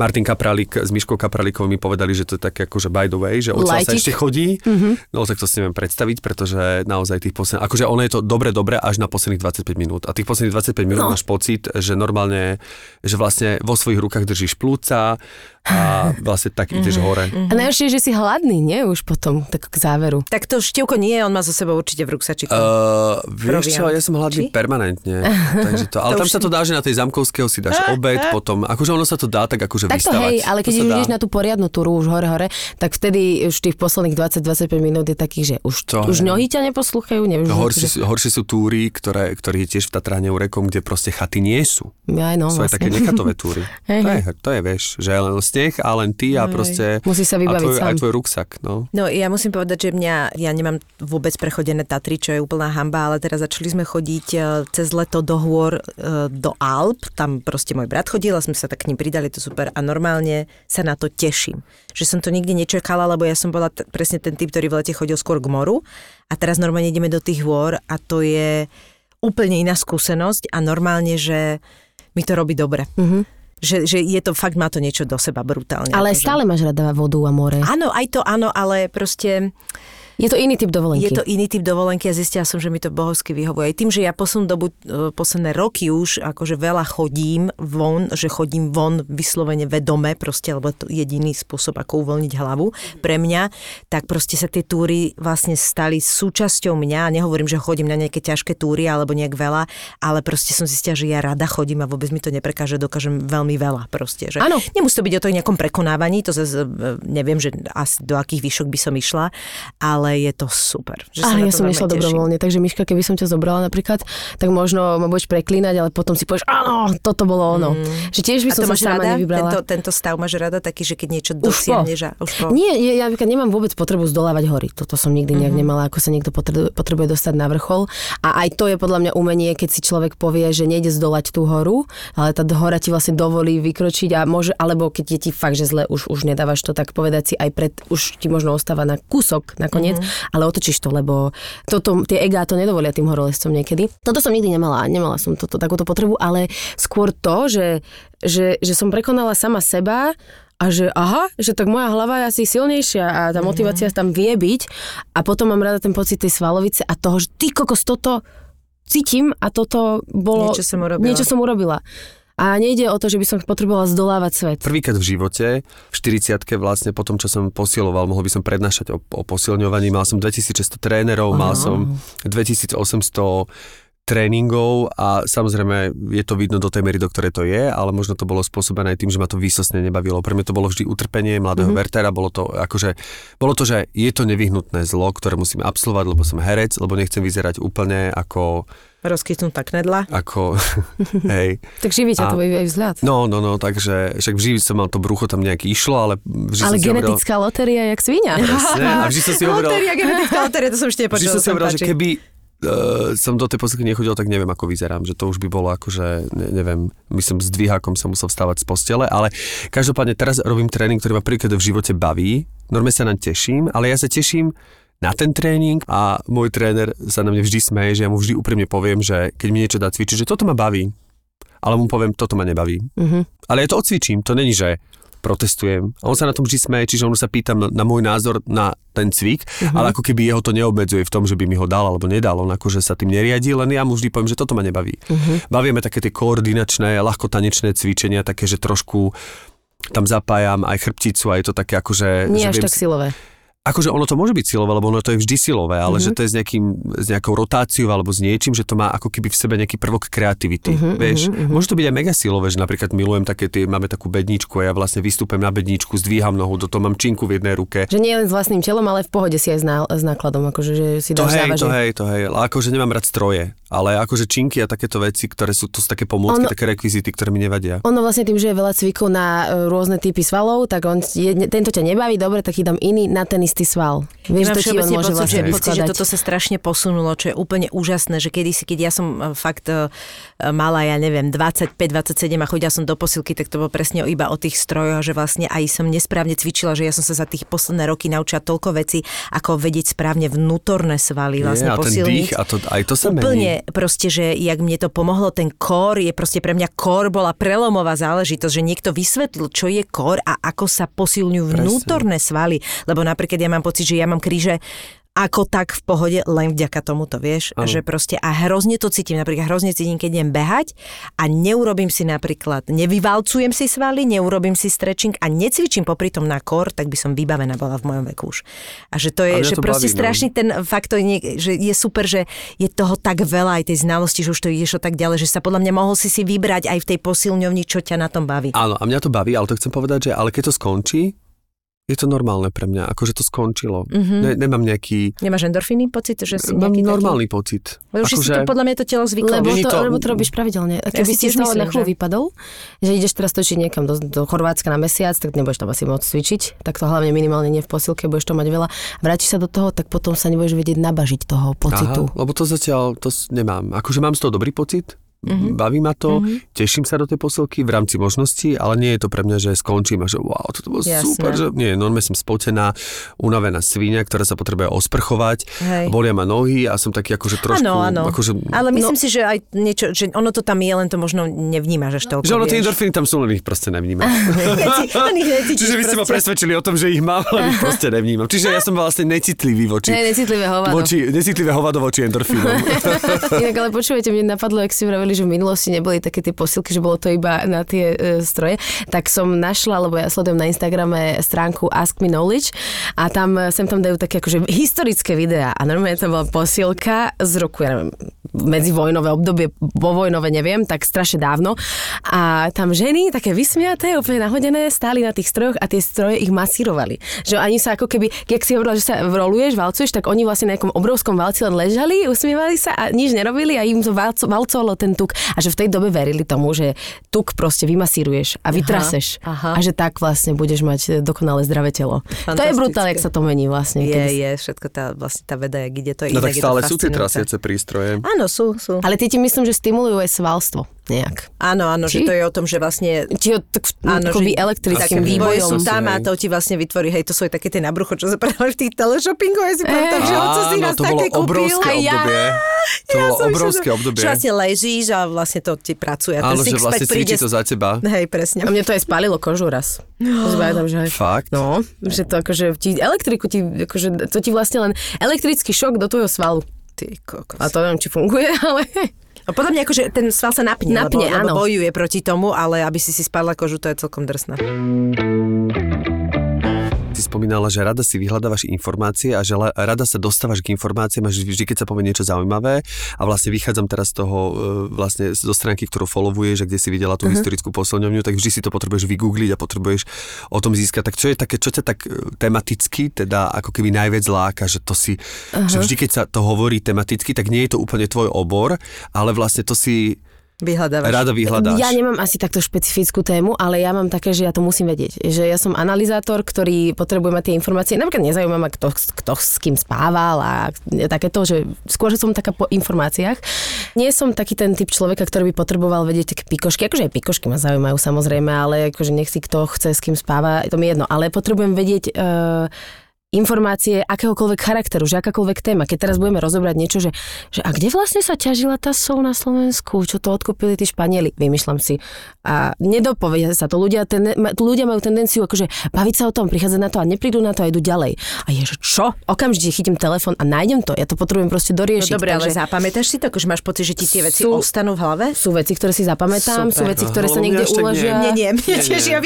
Martin Kapralík s Myškou Kapralíkovou mi povedali, že to je také akože by the way, že odtiaľ sa ešte chodí, uh-huh. no tak to s neviem predstaviť, pretože naozaj tých posledných, akože ono je to dobre, dobre až na posledných 25 minút. A tých posledných 25 minút no. máš pocit, že normálne, že vlastne vo svojich rukách držíš plúca a vlastne tak ideš hore. A najhoršie je, že si hladný, nie? Už potom, tak k záveru. Tak to števko nie je, on má zo sebou určite v ruksačiku. Uh, vieš čo, ja som hladný Či? permanentne. Takže to, ale To tam sa to dá, že na tej Zamkovského si dáš obed, potom, akože ono sa to dá tak akože Tak to hej, ale keď ideš na tú poriadnu túru už hore-hore, tak vtedy už tých posledných 20-25 minút je takých, že už, To už nohy ťa neposlúchajú, nevieš. No, že- horšie, sú, horšie sú túry, ktoré, ktoré je tiež v Tatrane urekom, kde proste chaty nie sú. Aj no, sú aj vlastne. také nechatové túry. Hej, to, je, to je, vieš, že len sneh a len ty a proste... Musí sa a vybaviť tvoj, sám. aj tvoj ruksak, no. No ja musím povedať, že mňa, ja nemám vôbec prechodené Tatry, čo je úplná hamba, ale teraz začali sme chodiť e, cez leto do hôr, e, do Alp, tam proste môj brat chodil a sme sa tak k ním pridali, to super a normálne sa na to teším. Že som to nikdy nečakala, lebo ja som bola t- presne ten typ, ktorý v lete chodil skôr k moru a teraz normálne ideme do tých hôr a to je úplne iná skúsenosť a normálne, že mi to robí dobre. Mhm. Že, že je to, fakt má to niečo do seba brutálne. Ale akože. stále máš rada vodu a more. Áno, aj to áno, ale proste Je to iný typ dovolenky. je to iný typ dovolenky a zistila som, že mi to bohovsky vyhovuje. Aj tým, že ja poslednú dobu, e, posledné roky už akože veľa chodím von, že chodím von vyslovene vedome, proste, lebo to je jediný spôsob, ako uvoľniť hlavu pre mňa, tak proste sa tie túry vlastne stali súčasťou mňa. Nehovorím, že chodím na nejaké ťažké túry alebo nejak veľa, ale proste som zistila, že ja rada chodím a vôbec mi to neprekáže, dokážem veľmi veľa proste. Že Áno. Nemusí to byť o to nejakom prekonávaní, to zase e, neviem, že asi do akých výšok by som išla, ale je to super. Že Ale na ja som teším. dobrovoľne, takže Miška, keby som ťa zobrala napríklad, tak možno ma budeš preklínať, ale potom si povieš, áno, toto bolo ono. Že tiež by Mm. Som sa sama rada? nevybrala. Tento, tento stav máš rada taký, že keď niečo dosiahneš a už po. Nie, ja, ja nemám vôbec potrebu zdolávať hory. Toto som nikdy nejak Mhm. nemala, ako sa niekto potrebuje, potrebuje dostať na vrchol. A aj to je podľa mňa umenie, keď si človek povie, že nejde zdolať tú horu, ale tá hora ti vlastne dovolí vykročiť a môže, alebo keď je ti fakt, že zle, už, už nedávaš to, tak povedať si aj pred, už ti možno ostáva na kúsok nakoniec, Mhm. ale otočíš to, lebo toto, tie egá to nedovolia tým horolezcom niekedy. Toto som nikdy nemala, nemala som toto, takúto potrebu, ale skôr to, že, že, že som prekonala sama seba a že aha, že tak moja hlava je asi silnejšia a tá motivácia tam vie byť a potom mám rada ten pocit tej svalovice a toho, že ty kokos, toto cítim a toto bolo... Niečo som urobila. Niečo som urobila. A nejde o to, že by som potrebovala zdolávať svet. Prvýkrát v živote, v 40 vlastne po tom, čo som posiloval, mohol by som prednášať o, o posilňovaní, mal som 2600 trénerov, mal som 2800 tréningov a samozrejme je to vidno do tej mery, do ktorej to je, ale možno to bolo spôsobené aj tým, že ma to výsostne nebavilo. Pre mňa to bolo vždy utrpenie mladého mm-hmm. Wertera, bolo to akože, bolo to, že je to nevyhnutné zlo, ktoré musím absolvovať, lebo som herec, lebo nechcem vyzerať úplne ako, Rozkytnutá knedla. ako, hej, Tak živí ťa to aj vzhľad. No, no, no, takže však vždy som mal to brucho tam nejaké išlo, ale vždy ale si hovoril, genetická lotéria, jak svinia. Presne, a vždy som si hovoril, Lotéria, genetická lotéria, to som ešte vždy nepočula. som si hovoril, že keby uh, som do tej posilky nechodil, tak neviem, ako vyzerám, že to už by bolo akože, ne, neviem, myslím, s dvíhakom som musel vstávať z postele, ale každopádne teraz robím tréning, ktorý ma prvýkrát v živote baví, normálne sa naň teším, ale ja sa teším na ten tréning a môj tréner sa na mne vždy smeje, že ja mu vždy úprimne poviem, že keď mi niečo dá cvičiť, že toto ma baví, ale mu poviem, toto ma nebaví. Mhm. Ale ja to odcvičím, to není, že protestujem. A on sa na tom vždy smeje, čiže on sa pýta na, na môj názor na ten cvik, uh-huh. ale ako keby jeho to neobmedzuje v tom, že by mi ho dal alebo nedal. On akože sa tým neriadí, len ja mu vždy poviem, že toto ma nebaví. Uh-huh. Bavíme také tie koordinačné, ľahko tanečné cvičenia, také, že trošku tam zapájam aj chrbticu a je to také akože... Nie že až tak si- silové. Akože ono to môže byť silové, lebo ono to je vždy silové, ale mm-hmm. že to je s, nejakým, s nejakou rotáciou alebo s niečím, že to má ako keby v sebe nejaký prvok kreativity. Mm-hmm, vieš, mm-hmm. môže to byť aj mega silové, že napríklad milujem také tie, máme takú bedničku a ja vlastne vystúpem na bedničku, zdvíham nohu, do toho mám činku v jednej ruke. Že nie len s vlastným telom, ale v pohode si aj s, ná, s nákladom, akože že si To dáš hej, to hej, to hej, akože nemám rád stroje, ale akože činky a takéto veci, ktoré sú, to sú také pomôcky, Ono- také rekvizity, ktoré mi nevadia. Ono vlastne tým, že je veľa cvikov na e, rôzne typy svalov, tak on, je, tento ťa nebaví, dobre, tak ti dám iný na ten istý sval. Vieš, Ja mám to ti on všeobecne môže pocit, vlastne že, pocit, že toto sa strašne posunulo, čo je úplne úžasné, že kedysi, keď ja som e, fakt e, mala, ja neviem, 25-27 a chodila som do posilky, tak to bolo presne iba o tých strojoch, že vlastne aj som nesprávne cvičila, že ja som sa za tých posledné roky naučila toľko vecí, ako vedieť správne vnútorné svaly vlastne je, a ten posilniť. dých, a to, aj to sa Úplne mení. proste, že jak mne to pomohlo, ten kór je proste pre mňa kór bola prelomová záležitosť, že niekto vysvetlil, čo je kór a ako sa posilňujú Presne. vnútorné svaly. Lebo napríklad ja mám pocit, že ja mám kríže ako tak v pohode, len vďaka tomuto, vieš, Áno. že proste a hrozne to cítim, napríklad hrozne cítim, keď idem behať a neurobím si napríklad, nevyvalcujem si svaly, neurobím si stretching a necvičím popri tom na kor, tak by som vybavená bola v mojom veku už. A že to je, že to proste baví, no. strašný ten fakt, to je, že je super, že je toho tak veľa aj tej znalosti, že už to ideš o tak ďalej, že sa podľa mňa mohol si si vybrať aj v tej posilňovni, čo ťa na tom baví. Áno, a mňa to baví, ale to chcem povedať, že ale keď to skončí, je to normálne pre mňa, akože to skončilo. Mhm. Ne, nemám nejaký Nemáš endorfíny pocit, že si mám normálny pocit. taký... Už si to podľa mňa to telo zvyklo. Lebo to, to- lebo to robíš pravidelne. A keby si si tiež z toho myslím, na chvíľu že- vypadol, že ideš teraz točiť niekam do, do Chorvátska na mesiac, tak nebudeš tam asi môcť cvičiť, tak to hlavne minimálne nie v posilke, budeš to mať veľa. Vrátiš sa do toho, tak potom sa nebudeš vedieť nabažiť toho pocitu. Aha, lebo to zatiaľ to nemám. Akože mám z toho dobrý pocit. Mm-hmm. baví ma to, mm-hmm. teším sa do tej posilky v rámci možností, ale nie je to pre mňa, že skončím a že wow, toto bolo Jasné. super, že nie, normálne som spotená, unavená svinia, ktorá sa potrebuje osprchovať, Hej. bolia ma nohy a som taký akože trošku, Áno, áno. akože, Ale myslím no. si, že aj niečo, že ono to tam je, len to možno nevnímaš až toľko. že ono tie endorfíny tam sú, len ich proste nevnímam. Si- Čiže vy ste ma presvedčili o tom, že ich mám, ale ich proste nevnímam. Čiže ja som vlastne necitlivý voči, Ne, necitlivé hovado. voči, necitlivé hovado voči endorfínom. Inak ale počujete, mne napadlo, ak ste vraveli, že v minulosti neboli také tie posilky, že bolo to iba na tie e, stroje, tak som našla, lebo ja sledujem na Instagrame stránku Ask Me Knowledge a tam e, sem tam dajú také akože historické videá a normálne to bola posilka z roku, ja neviem, medzivojnové obdobie, vojnové neviem, tak strašne dávno a tam ženy také vysmiaté, úplne nahodené, stáli na tých strojoch a tie stroje ich masírovali. Že oni sa ako keby, keď si hovorila, že sa roluješ, valcuješ, tak oni vlastne na nejakom obrovskom valci len ležali, usmievali sa a nič nerobili a im to valco, valcovalo ten tuk. A že v tej dobe verili tomu, že tuk proste vymasíruješ a vytraseš. aha. A že tak vlastne budeš mať dokonale zdravé telo. To je brutálne, jak sa to mení vlastne. Je, kedy- je, všetko tá, vlastne tá veda, jak ide, to je No inak, tak je to stále sú tie trasiace prístroje. Áno, sú, sú. Ale tie ti myslím, že stimulujú aj svalstvo nejak. Áno, áno, že Či? to je o tom, že vlastne Či ho tak Áno, akoby že elektrickým vývoje vývojom. sú tam a to ti vlastne vytvorí, hej, to sú aj také tie nabrucho, čo sa predali v tých teleshoppingu, ja si pamätám, že hoco si Áno, nás to bolo také kúpil. obrovské A ja. To bolo som obrovské obdobie. Že vlastne ležíš a vlastne to ti pracuje. Áno, že vlastne príde... cvičí to za teba. Hej, presne. A mne to aj spálilo kožu raz. Pamätám, že aj... Fakt? No, že to akože ti elektriku ti, akože to ti vlastne len elektrický šok do tvojho svalu. Ty kokos. A to neviem, či funguje, ale... A podľa mňa akože ten sval sa napne, Napne, lebo, lebo áno. bojuje proti tomu, ale aby si si spadla kožu, to je celkom drsné. Ty spomínala, že rada si vyhľadávaš informácie a že rada sa dostávaš k informáciám a že vždy, keď sa povie niečo zaujímavé a vlastne vychádzam teraz z toho e, vlastne zo stránky, ktorú followuješ, že kde si videla tú uh-huh. historickú posilňovňu, tak vždy si to potrebuješ vygoogliť a potrebuješ o tom získať. Tak čo je také, čo ťa tak e, tematicky, teda ako keby najviac láka, že to si, uh-huh. že vždy, keď sa to hovorí tematicky, tak nie je to úplne tvoj obor, ale vlastne to si Vyhľadávaš. rada vyhľadáš. Ja nemám asi takto špecifickú tému, ale ja mám také, že ja to musím vedieť. Že ja som analyzátor, ktorý potrebuje mať tie informácie. Napríklad nezaujíma ma, kto, kto s kým spával a takéto, že skôr že som taká po informáciách. Nie som taký ten typ človeka, ktorý by potreboval vedieť také pikošky. Akože aj pikošky ma zaujímajú samozrejme, ale akože nech si kto chce s kým spáva, to mi je jedno. Ale potrebujem vedieť uh, informácie akéhokoľvek charakteru, že akákoľvek téma. Keď teraz budeme rozobrať niečo, že, že a kde vlastne sa ťažila tá sol na Slovensku, čo to odkúpili tí Španieli, vymýšľam si. A nedopovedia sa to. Ľudia, ten, ľudia majú tendenciu akože baviť sa o tom, prichádzať na to a neprídu na to a idú ďalej. A je, že čo? Okamžite chytím telefón a nájdem to. Ja to potrebujem proste No doriešiť. dobre, ale takže zapamätáš si to, akože máš pocit, že ti tie veci Sú- ostanú v hlave? sú veci, ktoré si zapamätám, sú Super. veci, ktoré sa niekde nie. uložia. Nie, nie, mne Nie, tiež nie. ja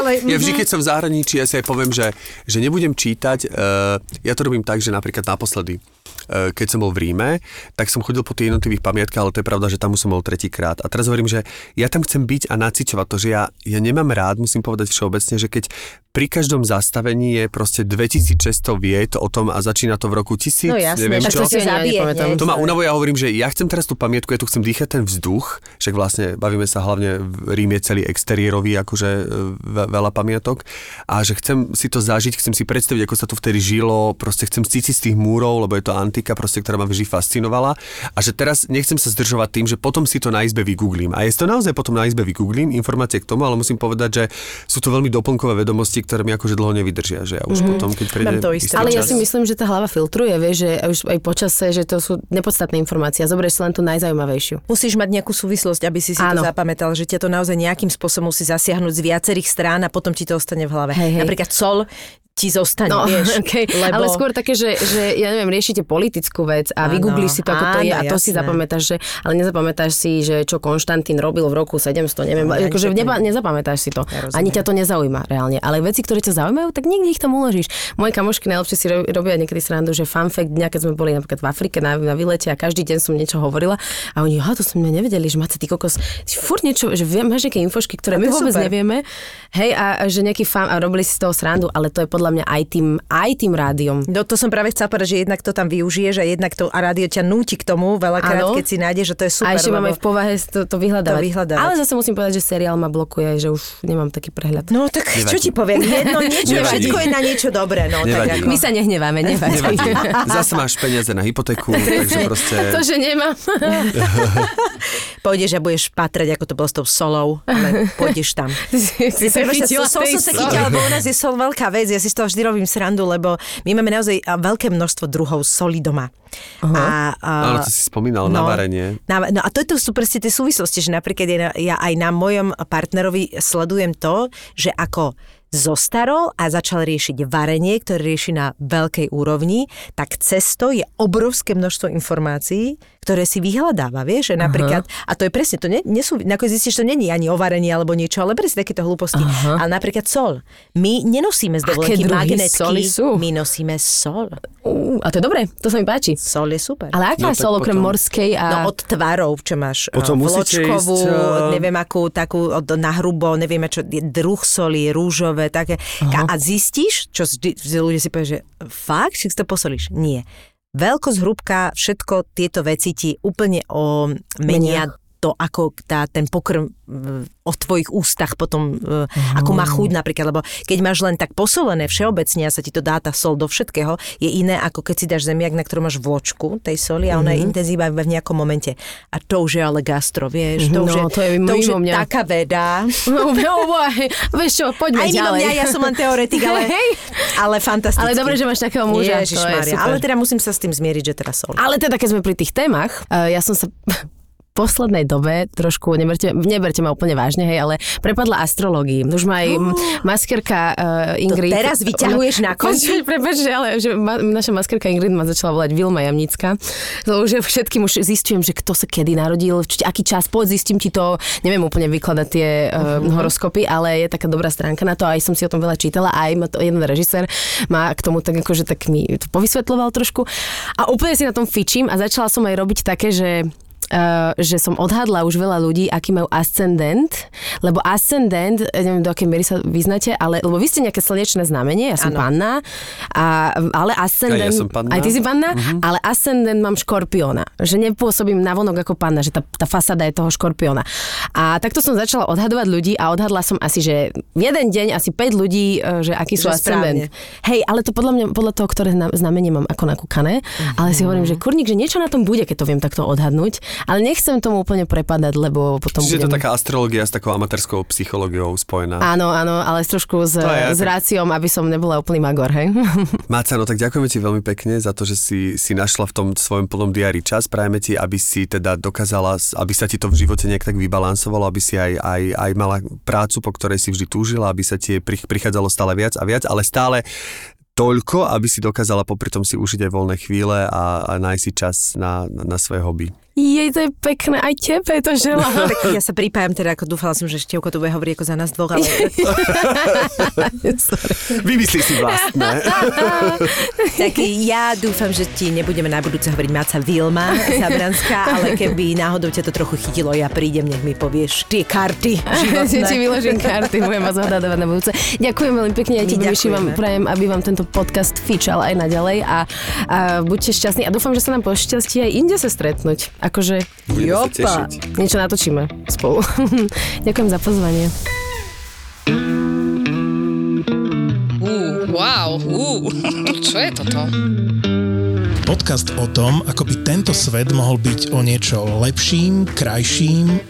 ale... Ja vždy, keď som v zahraničí, ja si aj poviem, že, že nebudem čítať. Uh, ja to robím tak, že napríklad naposledy, uh, keď som bol v Ríme, tak som chodil po tých jednotlivých pamiatkách, ale to je pravda, že tam už som bol tretíkrát. A teraz hovorím, že ja tam chcem byť a nacičovať to, že ja, ja nemám rád, musím povedať všeobecne, že keď pri každom zastavení je proste 2600 viet o tom a začína to v roku 1000, No jasné, neviem tak čo. to zabije. hneď. To ma unavuje, ja hovorím, že ja chcem teraz tú pamiatku, ja tu chcem dýchať ten vzduch, však vlastne bavíme sa hlavne v Rím je celý exteriérový, akože e, ve, veľa pamiatok a že chcem si to zažiť, chcem si predstaviť, ako sa tu vtedy žilo, proste chcem cítiť z tých múrov, lebo je to antika, proste, ktorá ma vždy fascinovala a že teraz nechcem sa zdržovať tým, že potom si to na izbe vygooglím. A je to naozaj potom na izbe vygooglím informácie k tomu, ale musím povedať, že sú to veľmi doplnkové vedomosti, ktoré mi akože dlho nevydržia, že ja už mm-hmm. potom, keď príde to isté. istý Ale ja čas- si myslím, že tá hlava filtruje, vieš, že už aj počase, že to sú nepodstatné informácie. A zoberieš si len tú najzaujímavejšiu. Musíš mať nejakú súvislosť, aby si si Áno. to zapamätal, že ťa to naozaj nejakým spôsobom musí zasiahnuť z viacerých strán a potom ti to ostane v hlave. Hej, hej. Napríklad sol ti zostane, No, vieš. okay. lebo... Ale skôr také, že, že ja neviem, riešite politickú vec a Áno, vygooglíš si to, ako to je a áno, to si zapamätáš, že, ale nezapamätáš si, že čo Konštantín robil v roku 700, neviem, No, akože neba, ne- nezapamätáš si to. Ja rozumiem. Ani ťa to nezaujíma reálne. Ale veci, ktoré ťa zaujímajú, tak nikdy ich tam uložíš. Moje kamošky najlepšie si ro- robia niekedy srandu, že fun fact dňa, keď sme boli napríklad v Afrike na, na výlete a každý deň som niečo hovorila a oni, aha, to sme nevedeli, že máte ty kokos, si furt niečo, že máš nejaké infošky, ktoré to my vôbec super. nevieme. Hej, a, a že nejaký fan, a robili si z toho srandu, ale to je podľa mňa aj tým, aj tým rádiom. No to som práve chcela povedať, že jednak to tam využiješ a jednak to a rádio ťa núti k tomu veľakrát, Áno. keď si nájdeš, že to je super. a ešte mám lebo... aj v povahe to, to vyhľadávať. To vyhľadávať. Ale zase musím povedať, že seriál ma blokuje, že už nemám taký prehľad. No tak čo ti poviem, jedno, niečo, Nevadí. všetko je na niečo dobré. No, Nevadí. tak ako... My sa nehneváme, nevadí. Nevadí. Zase máš peniaze na hypotéku, takže proste... To, že nemám. Pôjdeš a budeš patrať, ako to bolo s tou solou, ale pôjdeš tam. si chytila sol tej som sa soli. chytila, lebo u nás je sol veľká vec, ja si z toho vždy robím srandu, lebo my máme naozaj veľké množstvo druhov soli doma. A, a, Áno, to si spomínal na varenie. Na, no a toto sú proste tie súvislosti, že napríklad ja, ja aj na mojom partnerovi sledujem to, že ako zostarol a začal riešiť varenie, ktoré rieši na veľkej úrovni, tak cesto je obrovské množstvo informácií, ktoré si vyhľadáva, vieš, že napríklad, a to je presne, to nie, nesú, nakoniec zistíš, to není ani o varení alebo niečo, ale presne takéto hlúposti. Ale napríklad sol. My nenosíme z dovolenky magnetky, soli sú? my nosíme sol. Ú, a to je dobré, to sa mi páči. Sol je super. Ale aká No, sol okrem potom- morskej a... No od tvarov, čo máš Potom eh, vločkovú, ísť, eh, neviem akú, takú od, na hrubo, nevieme čo, druh soli, rúžové, také. A, a zistíš, čo vždy, vždy ľudia si povedia, že fakt, si to posolíš? Nie. Veľkosť, hrubka, všetko tieto veci ti úplne o, menia to, ako tá, ten pokrm o tvojich ústach potom, uh, ako má chuť napríklad, lebo keď máš len tak posolené všeobecne a sa ti to dá tá sol do všetkého, je iné ako keď si dáš zemiak, na ktorom máš vločku tej soli a ona je intenzívna iba v nejakom momente. A to už je ale gastro, vieš, to No, už je, to je to už je mňa. taká veda. No, boy. Vieš čo, poďme Aj ďalej. mňa, ja som len teoretik, ale, ale fantastický. Ale dobre, že máš takého muža, to je Ježišmária, super. ale teda musím sa s tým zmieriť, že teda sol. Ale teda, keď sme pri tých témach, uh, ja som sa poslednej dobe trošku, neberte, neberte ma úplne vážne, hej, ale prepadla astrológii. Už ma aj oh. maskerka uh, Ingrid... teraz vyťahuješ na konci? Že ale že ma, naša maskerka Ingrid ma začala volať Vilma Jamnická. To už všetkým už zistujem, že kto sa kedy narodil, či, aký čas, poď zistím ti to, neviem úplne vykladať tie uh, Mhm. horoskopy, ale je taká dobrá stránka na to, aj som si o tom veľa čítala, aj ma to jeden režisér má k tomu tak akože tak mi to povysvetloval trošku. A úplne si na tom fičím a začala som aj robiť také, že že som odhadla už veľa ľudí, aký majú ascendent, lebo ascendent, eh, neviem do akej miery sa vyznáte, ale lebo vy ste nejaké slnečné znamenie, ja som Áno. panna, a, ale ascendent, Aj ja som panna. aj ty si panna, ale ascendent mám škorpiona, že nepôsobím navonok ako panna, že tá, tá fasáda je toho škorpiona. A takto som začala odhadovať ľudí a odhadla som asi, že v jeden deň asi 5 ľudí, eh, že aký sú Že ascendent. Hej, ale to podľa mňa, podľa toho, ktoré zna- znamenie mám ako nakúkané, ale si hovorím, že kurník, že niečo na tom bude, keď to viem takto odhadnúť, ale nechcem tomu úplne prepadať, lebo potom Čiže je budem... to taká astrológia s takou amatérskou psychológiou spojená. Áno, áno, ale trošku s, je, s tak- ráciom, aby som nebola úplný magor, hej? Máca, no tak ďakujeme ti veľmi pekne za to, že si, si našla v tom svojom plnom diári čas. Prajeme ti, aby si teda dokázala, aby sa ti to v živote nejak tak vybalansovalo, aby si aj, aj, aj mala prácu, po ktorej si vždy túžila, aby sa ti pri- prichádzalo stále viac a viac, ale stále toľko, aby si dokázala popri tom si užiť aj voľné chvíle a, a nájsť si čas na, na, na svoje hobby. Jej, to je pekné, aj tebe to želám. Tak ja sa pripájam, teda ako dúfala som, že Števko tu bude hovoriť ako za nás dvoch, ale Vymyslí si vlastné. tak ja dúfam, že ti nebudeme na budúce hovoriť Máca Vilma Zabranská, ale keby náhodou ťa to trochu chytilo, ja prídem, nech mi povieš tie karty Že ti životné. vyložím karty, budem vás odhadovať na budúce. Ďakujem veľmi pekne, tebe, Myši, vám prajem, aby vám tento podcast fičal aj naďalej a, a buďte šťastní a dúfam, že sa nám pošťastí aj inde sa stretnúť. Akože Jopa. niečo natočíme spolu. Ďakujem za pozvanie. Ú, wow, ú, čo je toto? Podcast o tom, ako by tento svet mohol byť o niečo lepším, krajším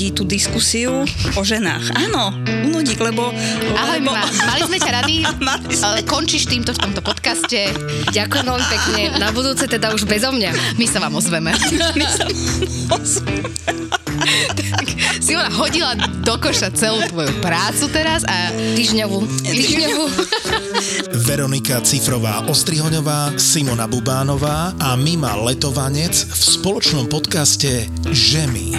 Unudí tú diskusiu o ženách. Áno, unudí, lebo... Ahoj, lebo... ma, mali sme ťa rady, Mali sme. Končíš týmto v tomto podcaste. Ďakujem veľmi pekne. Na budúce teda už bezo mňa. My sa vám ozveme. My sa Simona hodila do koša celú tvoju prácu teraz a týždňovú. Týždňovú. Veronika Cifrová Ostrihoňová, Simona Bubánová a Mima Letovanec v spoločnom podcaste Žemy.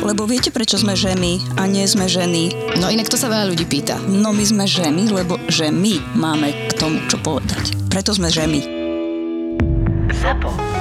Lebo viete, prečo sme ženy a nie sme ženy? No inak to sa veľa ľudí pýta. No my sme ženy, lebo že my máme k tomu čo povedať. Preto sme ženy. ZAPO.